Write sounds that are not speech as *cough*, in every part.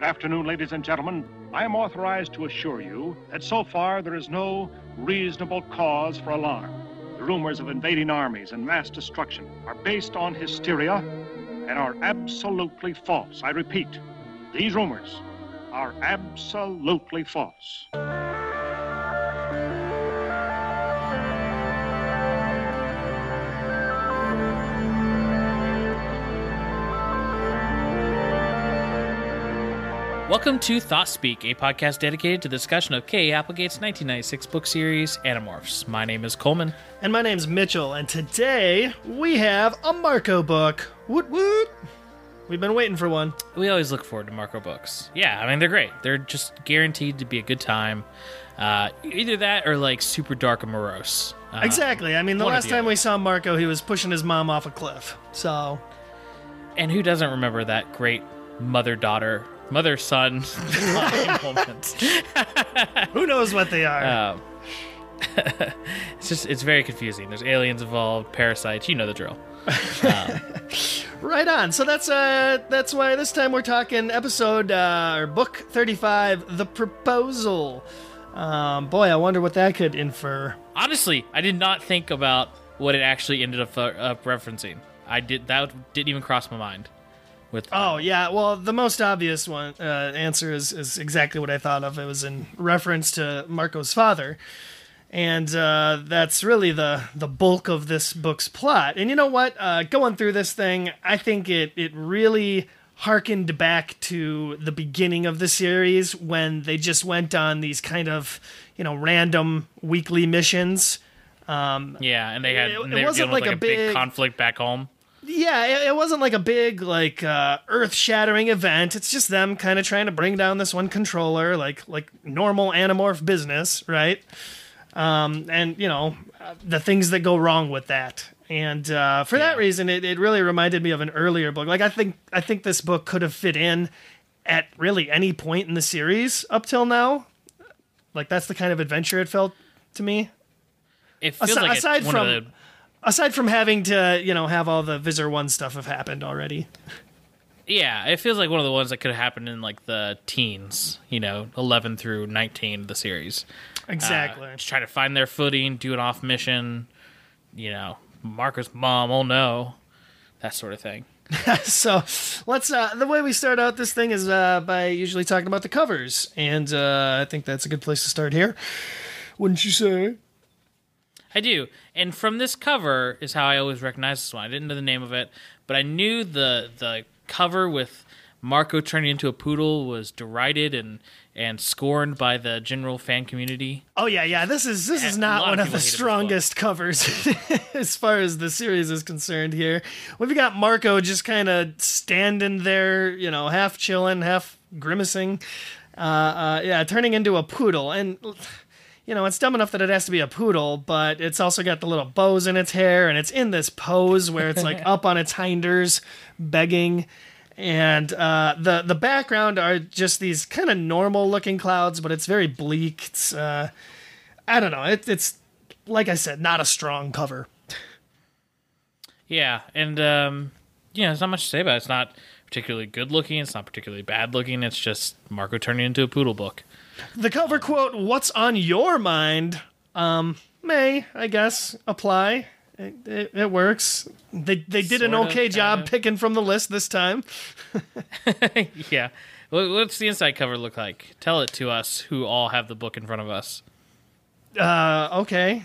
Good afternoon, ladies and gentlemen. I am authorized to assure you that so far there is no reasonable cause for alarm. The rumors of invading armies and mass destruction are based on hysteria and are absolutely false. I repeat, these rumors are absolutely false. Welcome to Thought Speak, a podcast dedicated to the discussion of K. Applegate's 1996 book series, Animorphs. My name is Coleman. And my name's Mitchell, and today we have a Marco book. Woot woot! We've been waiting for one. We always look forward to Marco books. Yeah, I mean, they're great. They're just guaranteed to be a good time. Uh, either that or like super dark and morose. Uh, exactly. I mean, the last the time other. we saw Marco, he was pushing his mom off a cliff. So, And who doesn't remember that great mother daughter, mother son moment? *laughs* who knows what they are? Um, *laughs* it's just, it's very confusing. There's aliens involved, parasites, you know the drill. *laughs* Right on. So that's uh that's why this time we're talking episode uh or book 35, The Proposal. Um boy, I wonder what that could infer. Honestly, I did not think about what it actually ended up, uh, up referencing. I did that didn't even cross my mind. With Oh yeah, well the most obvious one uh, answer is is exactly what I thought of. It was in reference to Marco's father, and uh, that's really the the bulk of this book's plot. And you know what? Uh, going through this thing, I think it it really harkened back to the beginning of the series when they just went on these kind of you know random weekly missions. yeah, and they had it- it they were wasn't like like a a big big- conflict back home. Yeah, it, it wasn't like a big, like, uh, earth-shattering event. It's just them kind of trying to bring down this one controller, like, like normal Animorph business, right? Um, and you know, uh, the things that go wrong with that. And uh, for that reason, it, it really reminded me of an earlier book. Like, I think I think this book could have fit in at really any point in the series up till now. Like, that's the kind of adventure it felt to me. It feels Asi- like aside from- Aside from having to, you know, have all the Visser One stuff have happened already. yeah, it feels like one of the ones that could have happened in like the teens, you know, eleven through nineteen of the series. Uh, Exactly. just try to find their footing, do an off mission, you know, Marco's mom, oh no, that sort of thing. *laughs* so let's uh the way we start out this thing is uh by usually talking about the covers and uh i think that's a good place to start here wouldn't you say I do. And from this cover is how I always recognize this one. I didn't know the name of it, but I knew the the cover with Marco turning into a poodle was derided and and scorned by the general fan community. oh yeah yeah this is this is not lot of one of the strongest covers *laughs* as far as the series is concerned here we've got marco just kind of standing there you know half chilling half grimacing uh, uh yeah turning into a poodle and you know, it's dumb enough that it has to be a poodle, but it's also got the little bows in its hair, and it's in this pose where it's like *laughs* up on its hinders, begging. And uh, the the background are just these kind of normal looking clouds, but it's very bleak. It's uh, I don't know. It, it's like I said, not a strong cover. Yeah, and um, you know, there's not much to say about it. It's not particularly good looking. It's not particularly bad looking. It's just Marco turning into a poodle book. The cover quote, "What's on your mind?" Um, may I guess apply. It, it, it works. They they did an Sort of, okay job of. picking from the list this time. *laughs* yeah. What's the inside cover look like? Tell it to us who all have the book in front of us. Uh, okay.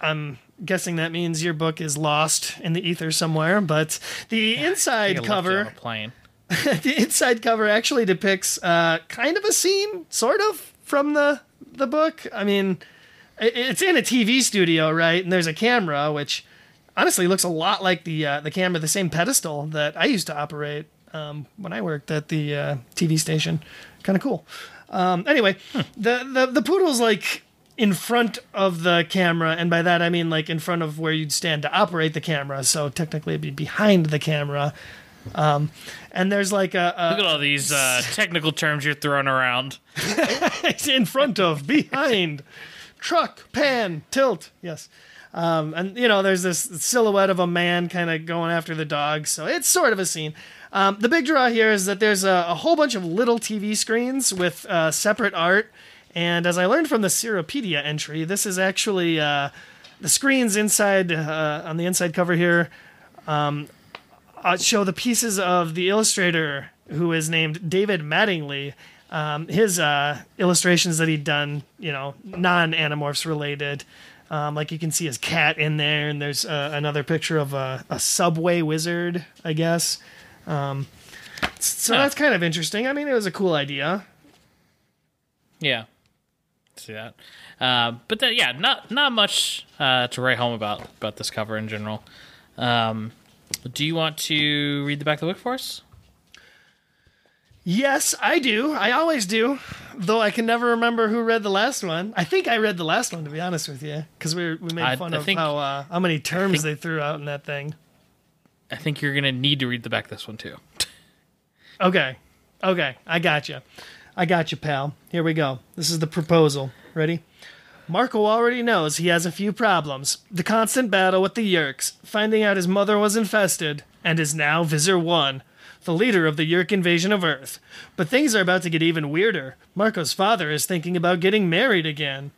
I'm guessing that means your book is lost in the ether somewhere, but the I inside think I left it on cover, *laughs* the inside cover actually depicts uh, kind of a scene, sort of, from the the book. I mean, it's in a TV studio, right? And there's a camera, which honestly looks a lot like the uh, the camera, the same pedestal that I used to operate um, when I worked at the uh, TV station. Kind of cool. Um, anyway, the, the the poodle's like in front of the camera, and by that I mean like in front of where you'd stand to operate the camera. So technically, it'd be behind the camera. Um, and there's like a, a Look at all these uh, *laughs* technical terms you're throwing around. it's *laughs* in front of, behind, truck, pan, tilt. Yes. Um, and you know, there's this silhouette of a man kind of going after the dog, so it's sort of a scene. Um, the big draw here is that there's a, a whole bunch of little TV screens with uh, separate art. And as I learned from the Seropedia entry, this is actually uh, the screens inside uh, on the inside cover here um, uh, show the pieces of the illustrator who is named David Mattingly. Um, his uh, illustrations that he'd done, you know, non Animorphs related. Um, like you can see his cat in there, and there's uh, another picture of a, a subway wizard, I guess. Um, so Huh. that's kind of interesting. I mean, it was a cool idea. Yeah, see that. Uh, but that, yeah, not not much uh, to write home about about this cover in general. Um, do you want to read the back of the book for us? Yes, I do. I always do. Though I can never remember who read the last one. I think I read the last one, to be honest with you, because we we made I- fun I of think- how uh, how many terms think- they threw out in that thing. I think you're gonna need to read the back of this one too. Okay, okay, I got you. I got you, pal. Here we go. This is the proposal. Ready? Marco already knows he has a few problems. The constant battle with the Yeerks, finding out his mother was infested, and is now Visser 1, the leader of the Yeerk invasion of Earth. But things are about to get even weirder. Marco's father is thinking about getting married again.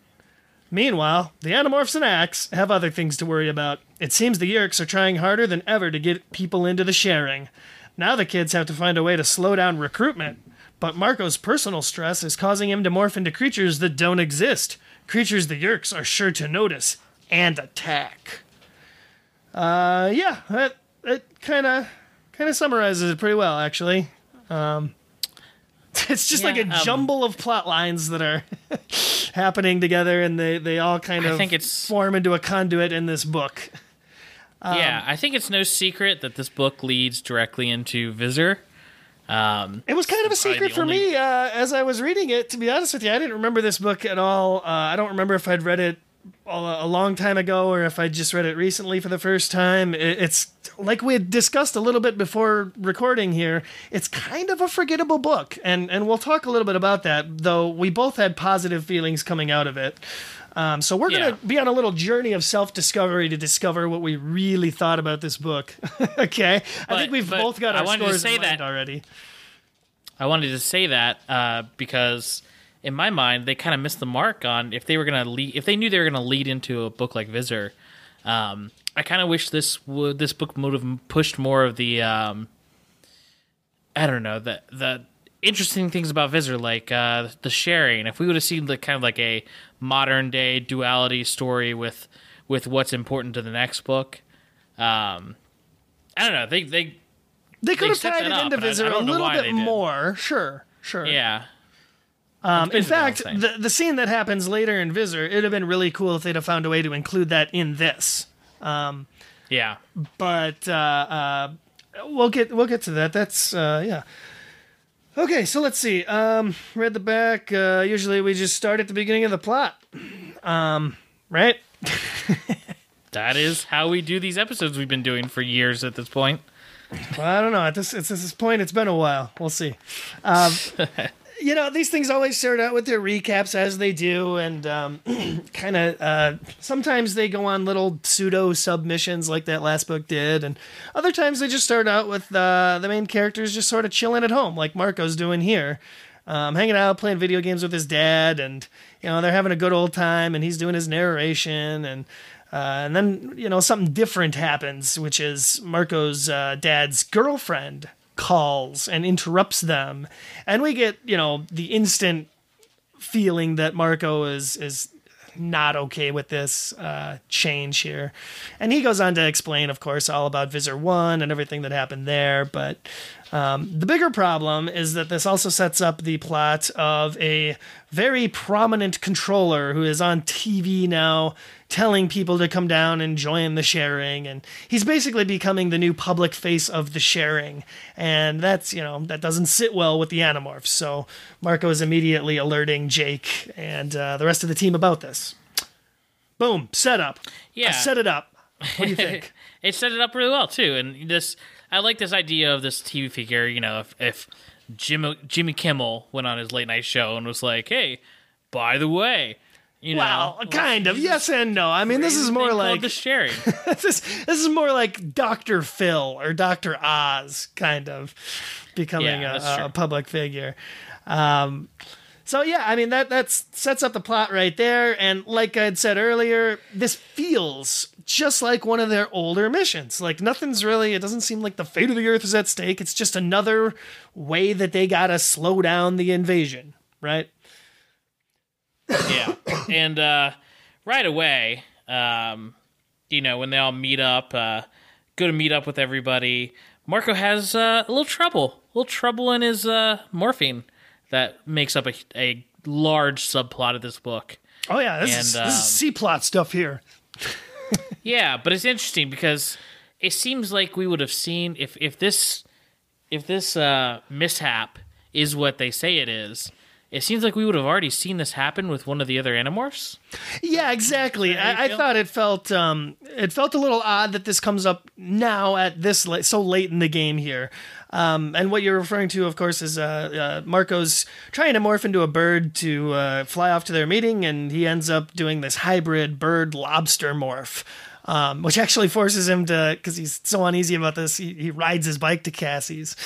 Meanwhile, the Animorphs and Ax have other things to worry about. It seems the Yeerks are trying harder than ever to get people into the sharing. Now the kids have to find a way to slow down recruitment. But Marco's personal stress is causing him to morph into creatures that don't exist. Creatures the Yeerks are sure to notice and attack. Uh, yeah, that it kind of kind of summarizes it pretty well, actually. Um, *laughs* it's just like a um, jumble of plot lines that are *laughs* happening together, and they they all kind I of think it's- form into a conduit in this book. yeah, I think it's no secret that this book leads directly into Visser. Um, It was kind of a secret for only- me uh, as I was reading it. To be honest with you, I didn't remember this book at all. Uh, I don't remember if I'd read it a, a long time ago or if I just read it recently for the first time. It's like we had discussed a little bit before recording here. It's kind of a forgettable book, and and we'll talk a little bit about that. Though we both had positive feelings coming out of it. Um, so we're Yeah. gonna be on a little journey of self-discovery to discover what we really thought about this book. *laughs* okay, I think we've both got I our wanted to say that- already. I wanted to say that uh, because in my mind they kind of missed the mark on if they were gonna lead if they knew they were gonna lead into a book like Visser. Um, I kind of wish this would this book would have pushed more of the um, I don't know the the interesting things about Visser like uh, the sharing. If we would have seen the kind of like a modern day duality story with with what's important to the next book. Um, I don't know. They they They could have tied it up, into and I- I Visser a little bit more. Sure, sure. yeah. Um, in basically what I'm fact, the the scene that happens later in Visser, it'd have been really cool if they'd have found a way to include that in this. Um, Yeah. But uh, uh, we'll get we'll get to that. That's uh, yeah. Okay, so let's see. Um, read the back. Uh, usually we just start at the beginning of the plot. Um, right? *laughs* That is how we do these episodes we've been doing for years at this point. Well, I don't know. At this, at this point, it's been a while. We'll see. Um, *laughs* you know, these things always start out with their recaps as they do, and um, *clears throat* kind of uh, sometimes they go on little pseudo submissions like that last book did, and other times they just start out with uh, the main characters just sort of chilling at home, like Marco's doing here. Um, hanging out, playing video games with his dad, and you know they're having a good old time, and he's doing his narration, and uh, and then you know something different happens, which is Marco's uh, dad's girlfriend calls and interrupts them, and we get you know the instant feeling that Marco is is not okay with this uh, change here, and he goes on to explain, of course, all about Visser One and everything that happened there. But um, the bigger problem is that this also sets up the plot of a very prominent controller who is on TV now telling people to come down and join the sharing and he's basically becoming the new public face of the sharing. And that's you know that doesn't sit well with the animorphs. So marco is immediately alerting jake and uh, the rest of the team about this. Boom set up. Yeah. I set it up. What do you think? *laughs* It set it up really well too, and this I like this idea of this TV figure. You know, if, if Jim, Jimmy Kimmel went on his late night show and was like, "Hey, by the way, You know, Well, kind of. Yes and no. I mean, this is more like the sharing. *laughs* this. This is more like Doctor Phil or Doctor Oz, kind of becoming Yeah, a, a public figure. Um, so yeah, I mean that that sets up the plot right there. And like I'd said earlier, this feels just like one of their older missions. Like nothing's really. It doesn't seem like the fate of the Earth is at stake. It's just another way that they gotta slow down the invasion, right? Yeah, and uh, right away, um, you know, when they all meet up, uh, go to meet up with everybody. Marco has uh, a little trouble, a little trouble in his uh, morphing that makes up a, a large subplot of this book. Oh yeah, this is And, is um, C plot stuff here. *laughs* Yeah, but it's interesting because it seems like we would have seen if if this if this uh, mishap is what they say it is. It seems like we would have already seen this happen with one of the other Animorphs. Yeah, exactly. I, I thought it felt um, it felt a little odd that this comes up now at this la- so late in the game here. Um, and what you're referring to, of course, is uh, uh, Marco's trying to morph into a bird to uh, fly off to their meeting, and he ends up doing this hybrid bird lobster morph. Um, which actually forces him to, because he's so uneasy about this, he, he rides his bike to Cassie's,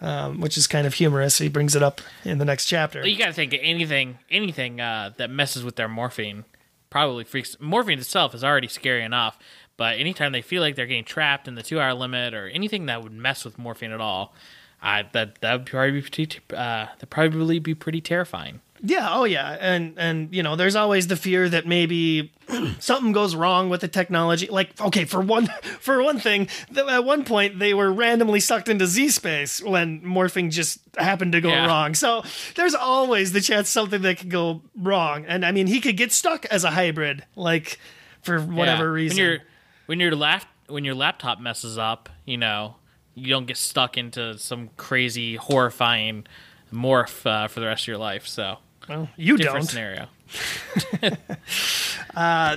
um, which is kind of humorous. He brings it up in the next chapter. You got to think anything anything uh, that messes with their morphing probably freaks. Morphing itself is already scary enough, but anytime they feel like they're getting trapped in the two hour limit or anything that would mess with morphing at all, that that would probably be pretty, uh, that probably be pretty terrifying. Yeah, oh yeah, and and you know, there's always the fear that maybe *clears throat* something goes wrong with the technology. Like, okay, for one *laughs* for one thing, th- at one point they were randomly sucked into Z space when morphing just happened to go Yeah. wrong. So there's always the chance something that could go wrong. And I mean, he could get stuck as a hybrid, like for whatever Yeah. reason. When your when your lap when your laptop messes up, you know, you don't get stuck into some crazy horrifying morph uh, for the rest of your life. So well, you different don't. scenario. *laughs*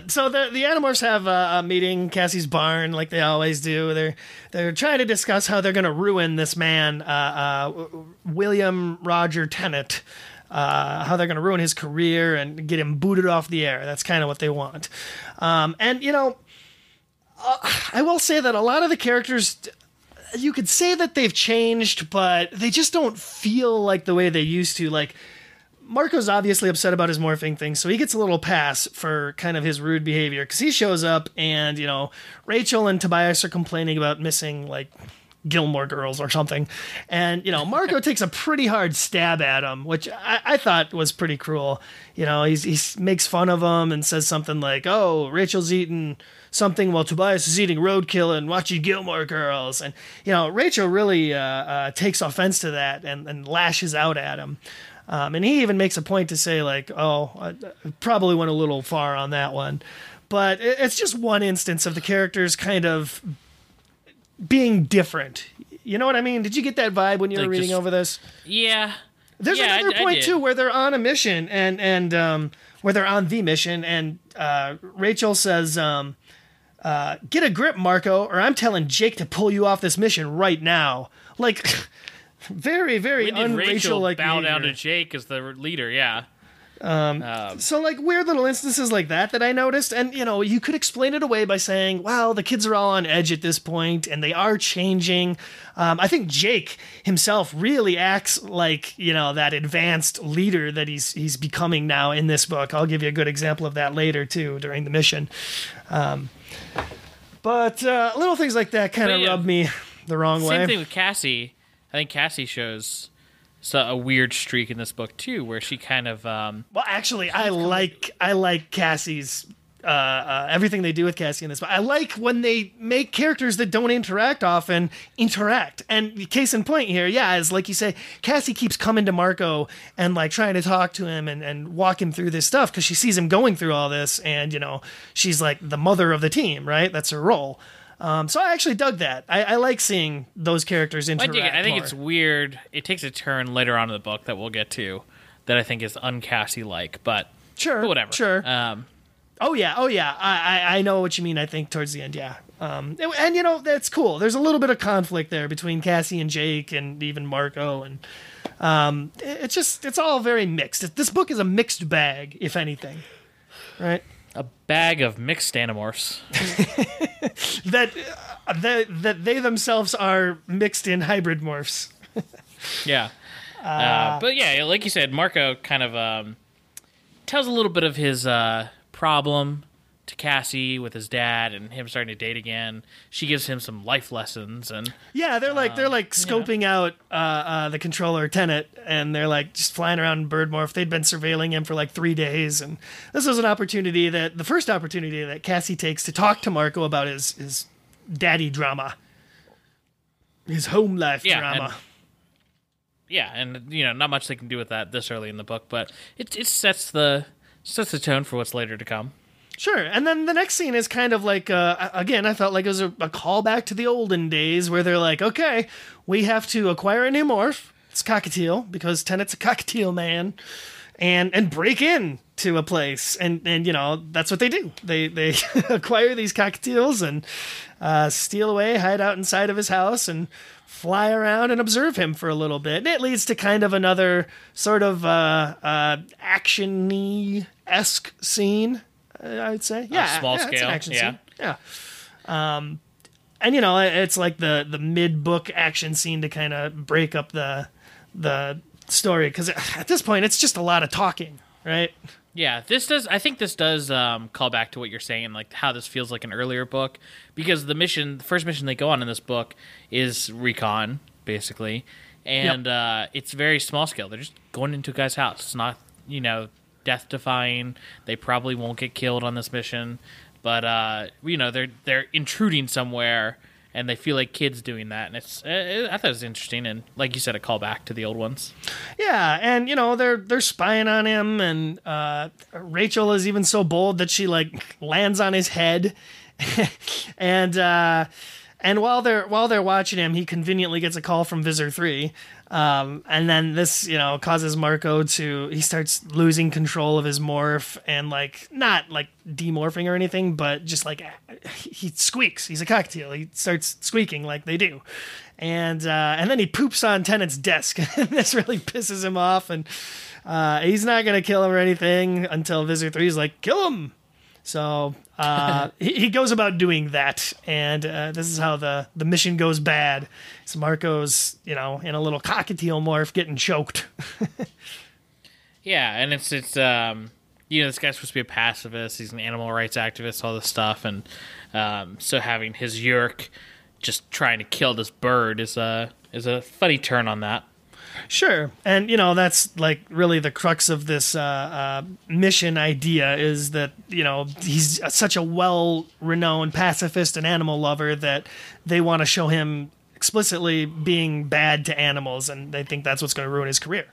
so the the Animorphs have a, a meeting, Cassie's barn, like they always do. They're they're trying to discuss how they're going to ruin this man, uh, uh, William Roger Tennant. Uh, how they're going to ruin his career and get him booted off the air. That's kind of what they want. Um, and you know, uh, I will say that a lot of the characters. You could say that they've changed, but they just don't feel like the way they used to. Like, Marco's obviously upset about his morphing thing, so he gets a little pass for kind of his rude behavior because he shows up and, you know, Rachel and Tobias are complaining about missing, like, Gilmore Girls or something. And, you know, Marco *laughs* takes a pretty hard stab at him, which I, I thought was pretty cruel. You know, he's, he makes fun of him and says something like, oh, Rachel's eating something while Tobias is eating roadkill and watching Gilmore Girls. And, you know, Rachel really uh, uh, takes offense to that and, and lashes out at him. Um, and he even makes a point to say, like, oh, I I probably went a little far on that one. But it's just one instance of the characters kind of being different. You know what I mean? Did you get that vibe when you were reading just- over this? Yeah. There's yeah, another I- I point did. too where they're on a mission and and um, where they're on the mission and uh, Rachel says, um, uh, "Get a grip, Marco, or I'm telling Jake to pull you off this mission right now." Like, *laughs* very very When did Rachel like bow down to Jake as the leader? Yeah. So like weird little instances like that that I noticed, and you know you could explain it away by saying, "Well, the kids are all on edge at this point, and they are changing." Um, I think Jake himself really acts like you know that advanced leader that he's he's becoming now in this book. I'll give you a good example of that later too during the mission. Um, but uh, little things like that kind of yeah, rub me the wrong way. Same thing with Cassie. I think Cassie shows so a weird streak in this book too, where she kind of um, Well, actually, I like I like Cassie's uh, uh, everything they do with Cassie in this. But I like when they make characters that don't interact often interact. And case in point here, yeah, is like you say, Cassie keeps coming to Marco and like trying to talk to him and, and walk him through this stuff because she sees him going through all this, and you know she's like the mother of the team, right? That's her role. Um, so I actually dug that. I, I like seeing those characters I interact. dig it. I think it's weird. It takes a turn later on in the book that we'll get to that I think is uncassie like, but sure, but whatever. Sure. Um, Oh yeah, oh yeah. I, I I know what you mean. I think towards the end, yeah. Um, and, and, you know that's cool. There's a little bit of conflict there between Cassie and Jake, and even Marco, and um, it- it's just it's all very mixed. This book is a mixed bag, if anything. right? A bag of mixed animorphs. *laughs* That uh, that that they themselves are mixed in hybrid morphs. Yeah. Uh, but yeah, like you said, Marco kind of um, tells a little bit of his uh, problem to Cassie with his dad and him starting to date again. She gives him some life lessons and Yeah, they're like they're like scoping out uh, uh, the controller Tennant, and they're like just flying around in bird. They'd been surveilling him for like three days, and this was an opportunity that the first opportunity that Cassie takes to talk to Marco about his his daddy drama, his home life Yeah, drama. and- yeah, and you know, not much they can do with that this early in the book, but it it sets the sets the tone for what's later to come. Sure, and then the next scene is kind of like uh, again, I felt like it was a, a callback to the olden days where they're like, okay, we have to acquire a new morph. It's cockatiel because Tennant's a cockatiel man, and and break in to a place, and and you know that's what they do. They they *laughs* acquire these cockatiels and uh, steal away, hide out inside of his house, and fly around and observe him for a little bit. And it leads to kind of another sort of uh, uh, action-y esque scene. Uh, I would say, yeah, small yeah, scale, action yeah. scene. yeah. Um, and you know, it's like the the mid book action scene to kind of break up the the story because at this point it's just a lot of talking, right? Yeah, this does. I think this does um, call back to what you're saying, like how this feels like an earlier book, because the mission, the first mission they go on in this book is recon, basically, and uh, it's very small scale. They're just going into a guy's house. It's not, you know, death defying. They probably won't get killed on this mission, but uh, you know, they're they're intruding somewhere, and they feel like kids doing that, and it's. Uh, I thought it was interesting, and like you said, a call back to the old ones. Yeah, and you know they're they're spying on him, and uh, Rachel is even so bold that she like lands on his head, *laughs* and uh, and while they're while they're watching him, he conveniently gets a call from Visser Three, um, and then this you know causes Marco to he starts losing control of his morph and like not like demorphing or anything, but just like *laughs* he squeaks. He's a cocktail. He starts squeaking like they do, and uh, and then he poops on Tennant's desk. *laughs* and this really pisses him off, and uh, he's not gonna kill him or anything until Visser Three is like, kill him. So uh, *laughs* he, he goes about doing that, and uh, this is how the the mission goes bad. Marco's you know in a little cockatiel morph getting choked. *laughs* Yeah, and it's it's um you know this guy's supposed to be a pacifist. He's an animal rights activist, all this stuff, and um, so having his Yeerk just trying to kill this bird is a is a funny turn on that. Sure, and you know that's like really the crux of this uh, uh, mission idea is that you know he's such a well-renowned pacifist and animal lover that they want to show him explicitly being bad to animals, and they think that's what's going to ruin his career.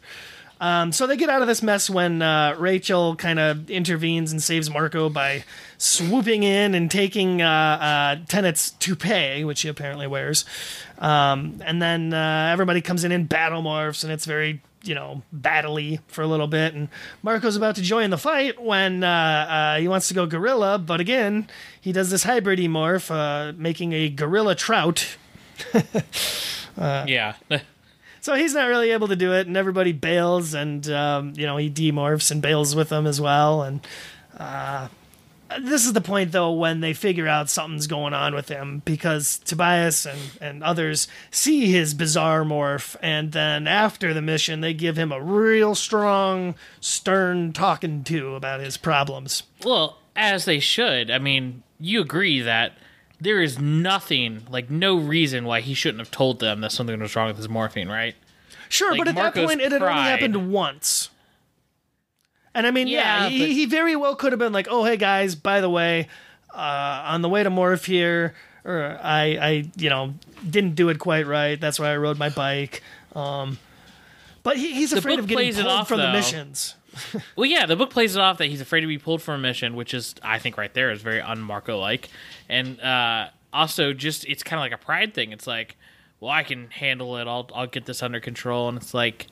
Um, so they get out of this mess when uh, Rachel kind of intervenes and saves Marco by swooping in and taking uh, uh, Tennant's toupee, which he apparently wears. Um, and then uh, everybody comes in in battle morphs, and it's very you know battly for a little bit. And Marco's about to join the fight when uh, uh, he wants to go gorilla, but again he does this hybrid morph, uh, making a gorilla trout. *laughs* yeah, *laughs* So he's not really able to do it, and everybody bails, and um, you know he demorphs and bails with them as well. And uh, this is the point, though, when they figure out something's going on with him because Tobias and and others see his bizarre morph, and then after the mission, they give him a real strong, stern talking to about his problems. well, as they should. I mean, you agree that there is nothing like no reason why he shouldn't have told them that something was wrong with his morphing, right? Sure, Like but at that point, it had only happened once. And I mean, yeah, Yeah, he, he very well could have been like, "Oh, hey guys, by the way, uh, on the way to Morph here, or I, I, you know, didn't do it quite right. That's why I rode my bike." Um, but he, he's afraid of getting pulled off, from the missions. *laughs* Well, yeah, the book plays it off that he's afraid to be pulled from a mission, which is, I think, right there is very un-Marco like, and uh, also just it's kind of like a pride thing. It's like, well, I can handle it. I'll I'll get this under control, and it's like,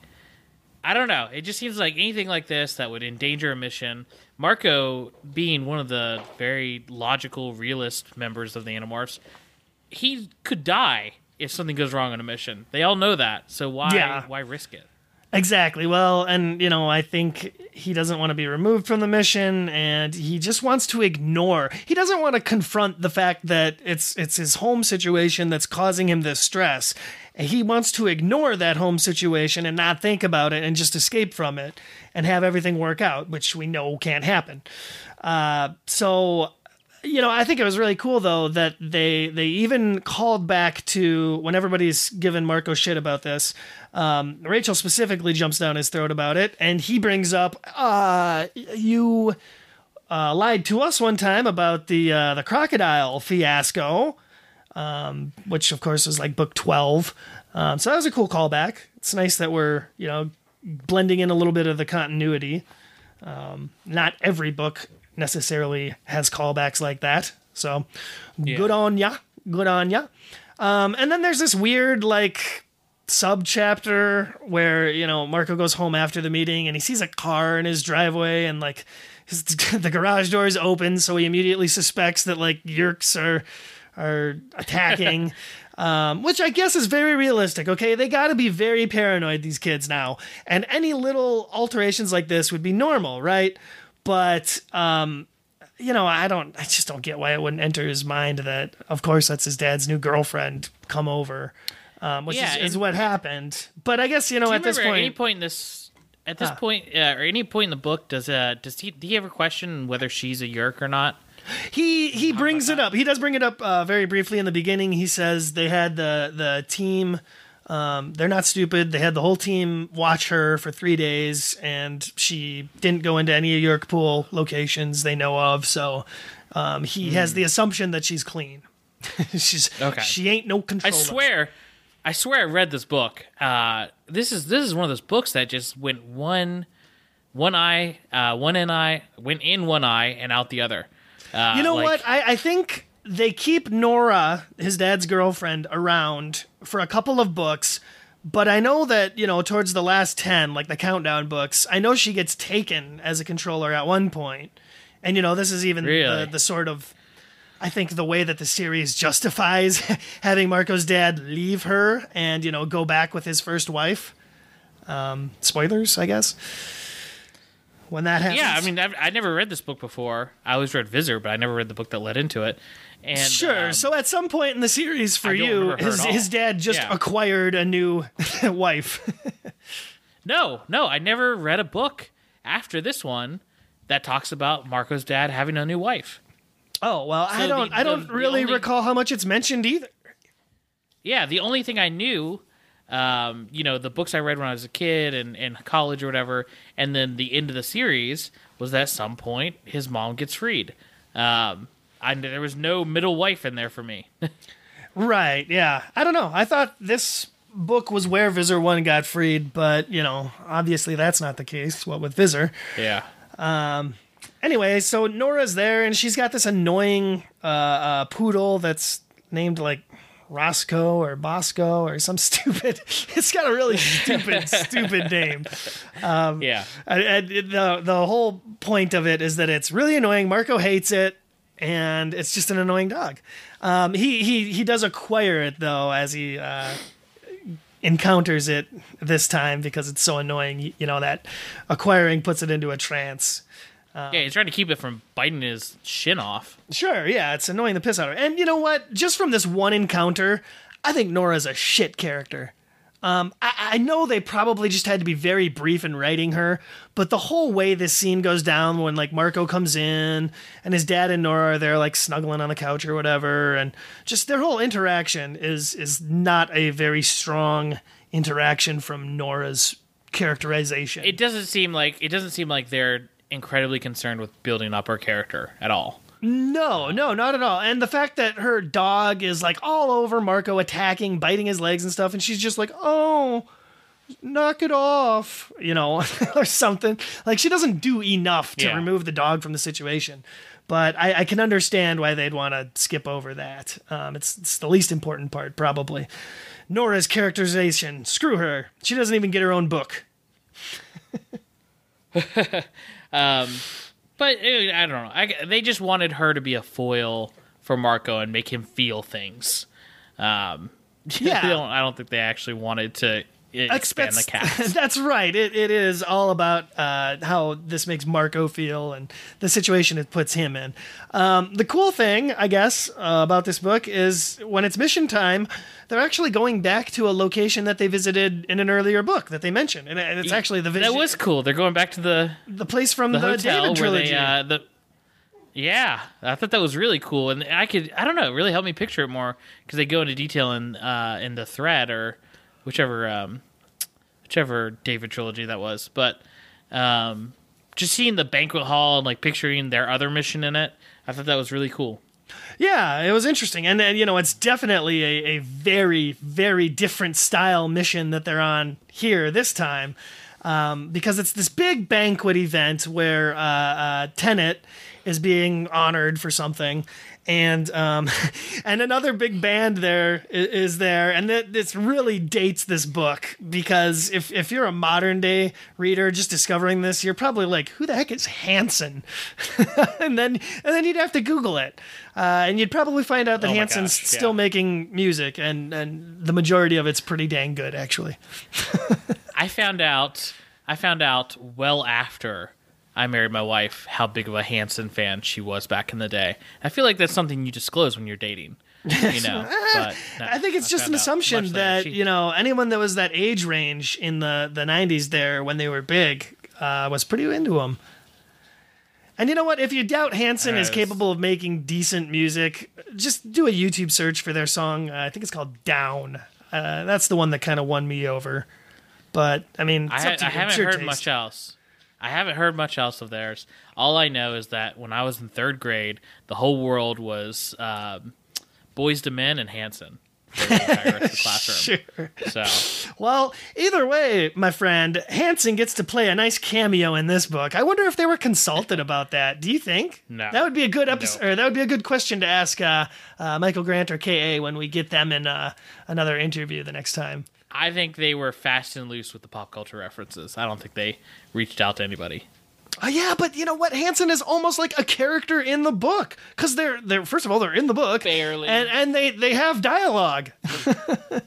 I don't know. It just seems like anything like this that would endanger a mission. Marco, being one of the very logical, realist members of the Animorphs, he could die if something goes wrong on a mission. They all know that, so why Yeah. why risk it? Exactly. Well, and you know, I think he doesn't want to be removed from the mission and he just wants to ignore. He doesn't want to confront the fact that it's it's his home situation that's causing him this stress. He wants to ignore that home situation and not think about it and just escape from it and have everything work out, which we know can't happen. Uh, so you know, I think it was really cool though that they they even called back to when everybody's given Marco shit about this. Um, Rachel specifically jumps down his throat about it, and he brings up, uh, "You uh, lied to us one time about the uh, the crocodile fiasco." Um, which of course was like book 12. Um, so that was a cool callback. It's nice that we're, you know, blending in a little bit of the continuity. Um, not every book necessarily has callbacks like that. So Yeah. good on ya. Good on ya. Um, and then there's this weird, like, sub chapter where, you know, Marco goes home after the meeting and he sees a car in his driveway and, like, his, *laughs* the garage door is open. So he immediately suspects that, like, Yeerks are, are attacking. *laughs* Um, which I guess is very realistic. Okay, they got to be very paranoid these kids now, and any little alterations like this would be normal, right? But um, you know, I don't, I just don't get why it wouldn't enter his mind that, of course, that's his dad's new girlfriend come over, um, which Yeah, is, is what happened. But I guess you know you at this remember at any point, point in this at this point uh, or any point in the book does uh does he do he ever question whether she's a yeerk or not? he he brings it up. He does bring it up uh, very briefly in the beginning. He says they had the the team. Um, they're not stupid. They had the whole team watch her for three days, and she didn't go into any of Yeerk Pool locations they know of. So um, he has the assumption that she's clean. *laughs* she's Okay. She ain't no control. I swear I swear I read this book. Uh this is this is one of those books that just went one one eye, uh one in eye, went in one eye and out the other. Uh, You know like- what? I, I think they keep Nora, his dad's girlfriend, around for a couple of books. But I know that, you know, towards the last 10, like the countdown books, I know she gets taken as a controller at one point. And, you know, this is even Really? the, the sort of, I think, the way that the series justifies *laughs* having Marco's dad leave her and, you know, go back with his first wife. Um, spoilers, I guess. When that happens. Yeah, I mean, I've, I never read this book before. I always read Visser, but I never read the book that led into it. And Sure. um, so at some point in the series for you, his his dad just Yeah. acquired a new *laughs* wife. *laughs* no, no, I never read a book after this one that talks about Marco's dad having a new wife. oh well, I don't the- I don't the- the really only- recall how much it's mentioned either. Yeah, the only thing I knew, um, you know, the books I read when I was a kid and in college or whatever, and then the end of the series was that at some point his mom gets freed. Um, I, there was no middle wife in there for me. *laughs* Right. Yeah. I don't know. I thought this book was where Visser One got freed, but you know, obviously that's not the case. What with Visser? yeah. Um, Anyway, so Nora's there and she's got this annoying uh, uh, poodle that's named like Roscoe or Bosco or some *laughs* stupid. It's got a really stupid, *laughs* stupid name. Um, Yeah. I, I, the the whole point of it is that it's really annoying. Marco hates it, and it's just an annoying dog. Um, he he he does acquire it though as he uh, encounters it this time because it's so annoying. You, you know that acquiring puts it into a trance. Yeah, he's trying to keep it from biting his shin off. Sure, yeah, it's annoying the piss out of. And you know what? Just from this one encounter, I think Nora's a shit character. Um, I, I know they probably just had to be very brief in writing her, but the whole way this scene goes down when like Marco comes in and his dad and Nora are there like snuggling on the couch or whatever, and just their whole interaction is is not a very strong interaction from Nora's characterization. It doesn't seem like it doesn't seem like they're incredibly concerned with building up her character at all. No, no, not at all. And the fact that her dog is like all over Marco, attacking, biting his legs and stuff, and she's just like, oh, knock it off, you know, *laughs* or something. Like she doesn't do enough to Yeah. remove the dog from the situation. But I, I can understand why they'd want to skip over that. Um, it's, it's the least important part, probably. Nora's characterization. Screw her. She doesn't even get her own book. *laughs* But eh, I don't know. I, they just wanted her to be a foil for Marco and make him feel things. Um, *laughs* Yeah. Don't, I don't think they actually wanted to expand the cast. *laughs* That's right. It, it is all about uh, how this makes Marco feel and the situation it puts him in. Um, the cool thing, I guess, uh, about this book is when it's mission time, they're actually going back to a location that they visited in an earlier book that they mentioned, and it's actually the that was cool. They're going back to the the place from the, the hotel David trilogy. they uh, the yeah i thought that was really cool and i could i don't know it really helped me picture it more because they go into detail in uh in the Threat or whichever um whichever david trilogy that was but um just seeing the banquet hall and like picturing their other mission in it i thought that was really cool. Yeah, it was interesting, and, and you know, it's definitely a, a very, very different style mission that they're on here this time, um, because it's this big banquet event where uh, uh, Tennant is being honored for something, and um, *laughs* and another big band there is, is there, and that this really dates this book because if if you're a modern day reader just discovering this, you're probably like, who the heck is Hanson? *laughs* and then and then you'd have to Google it, uh, and you'd probably find out that Oh Hanson's gosh, yeah. still making music, and and the majority of it's pretty dang good actually. *laughs* i found out i found out well after I married my wife, how big of a Hanson fan she was back in the day. I feel like that's something you disclose when you're dating, you *laughs* know. but no, I think it's I just an assumption that She- you know anyone that was that age range in the the '90s there when they were big uh, was pretty into them. And you know what? If you doubt Hanson is capable of making decent music, just do a YouTube search for their song. Uh, I think it's called "Down." Uh, that's the one that kind of won me over. But I mean, I, it's ha- I. Haven't heard taste. much else. I haven't heard much else of theirs. All I know is that when I was in third grade, the whole world was um, Boyz II Men and Hanson. the entire rest of the *laughs* classroom. Sure. So Well, either way, my friend, Hanson gets to play a nice cameo in this book. I wonder if they were consulted about that. Do you think? No. That would be a good episode, No. or that would be a good question to ask uh, uh, Michael Grant or K.A. when we get them in uh, another interview the next time. I think they were fast and loose with the pop culture references. I don't think they reached out to anybody. Oh yeah, but you know what? Hanson is almost like a character in the book because they're they're first of all they're in the book Barely. and and they they have dialogue. *laughs*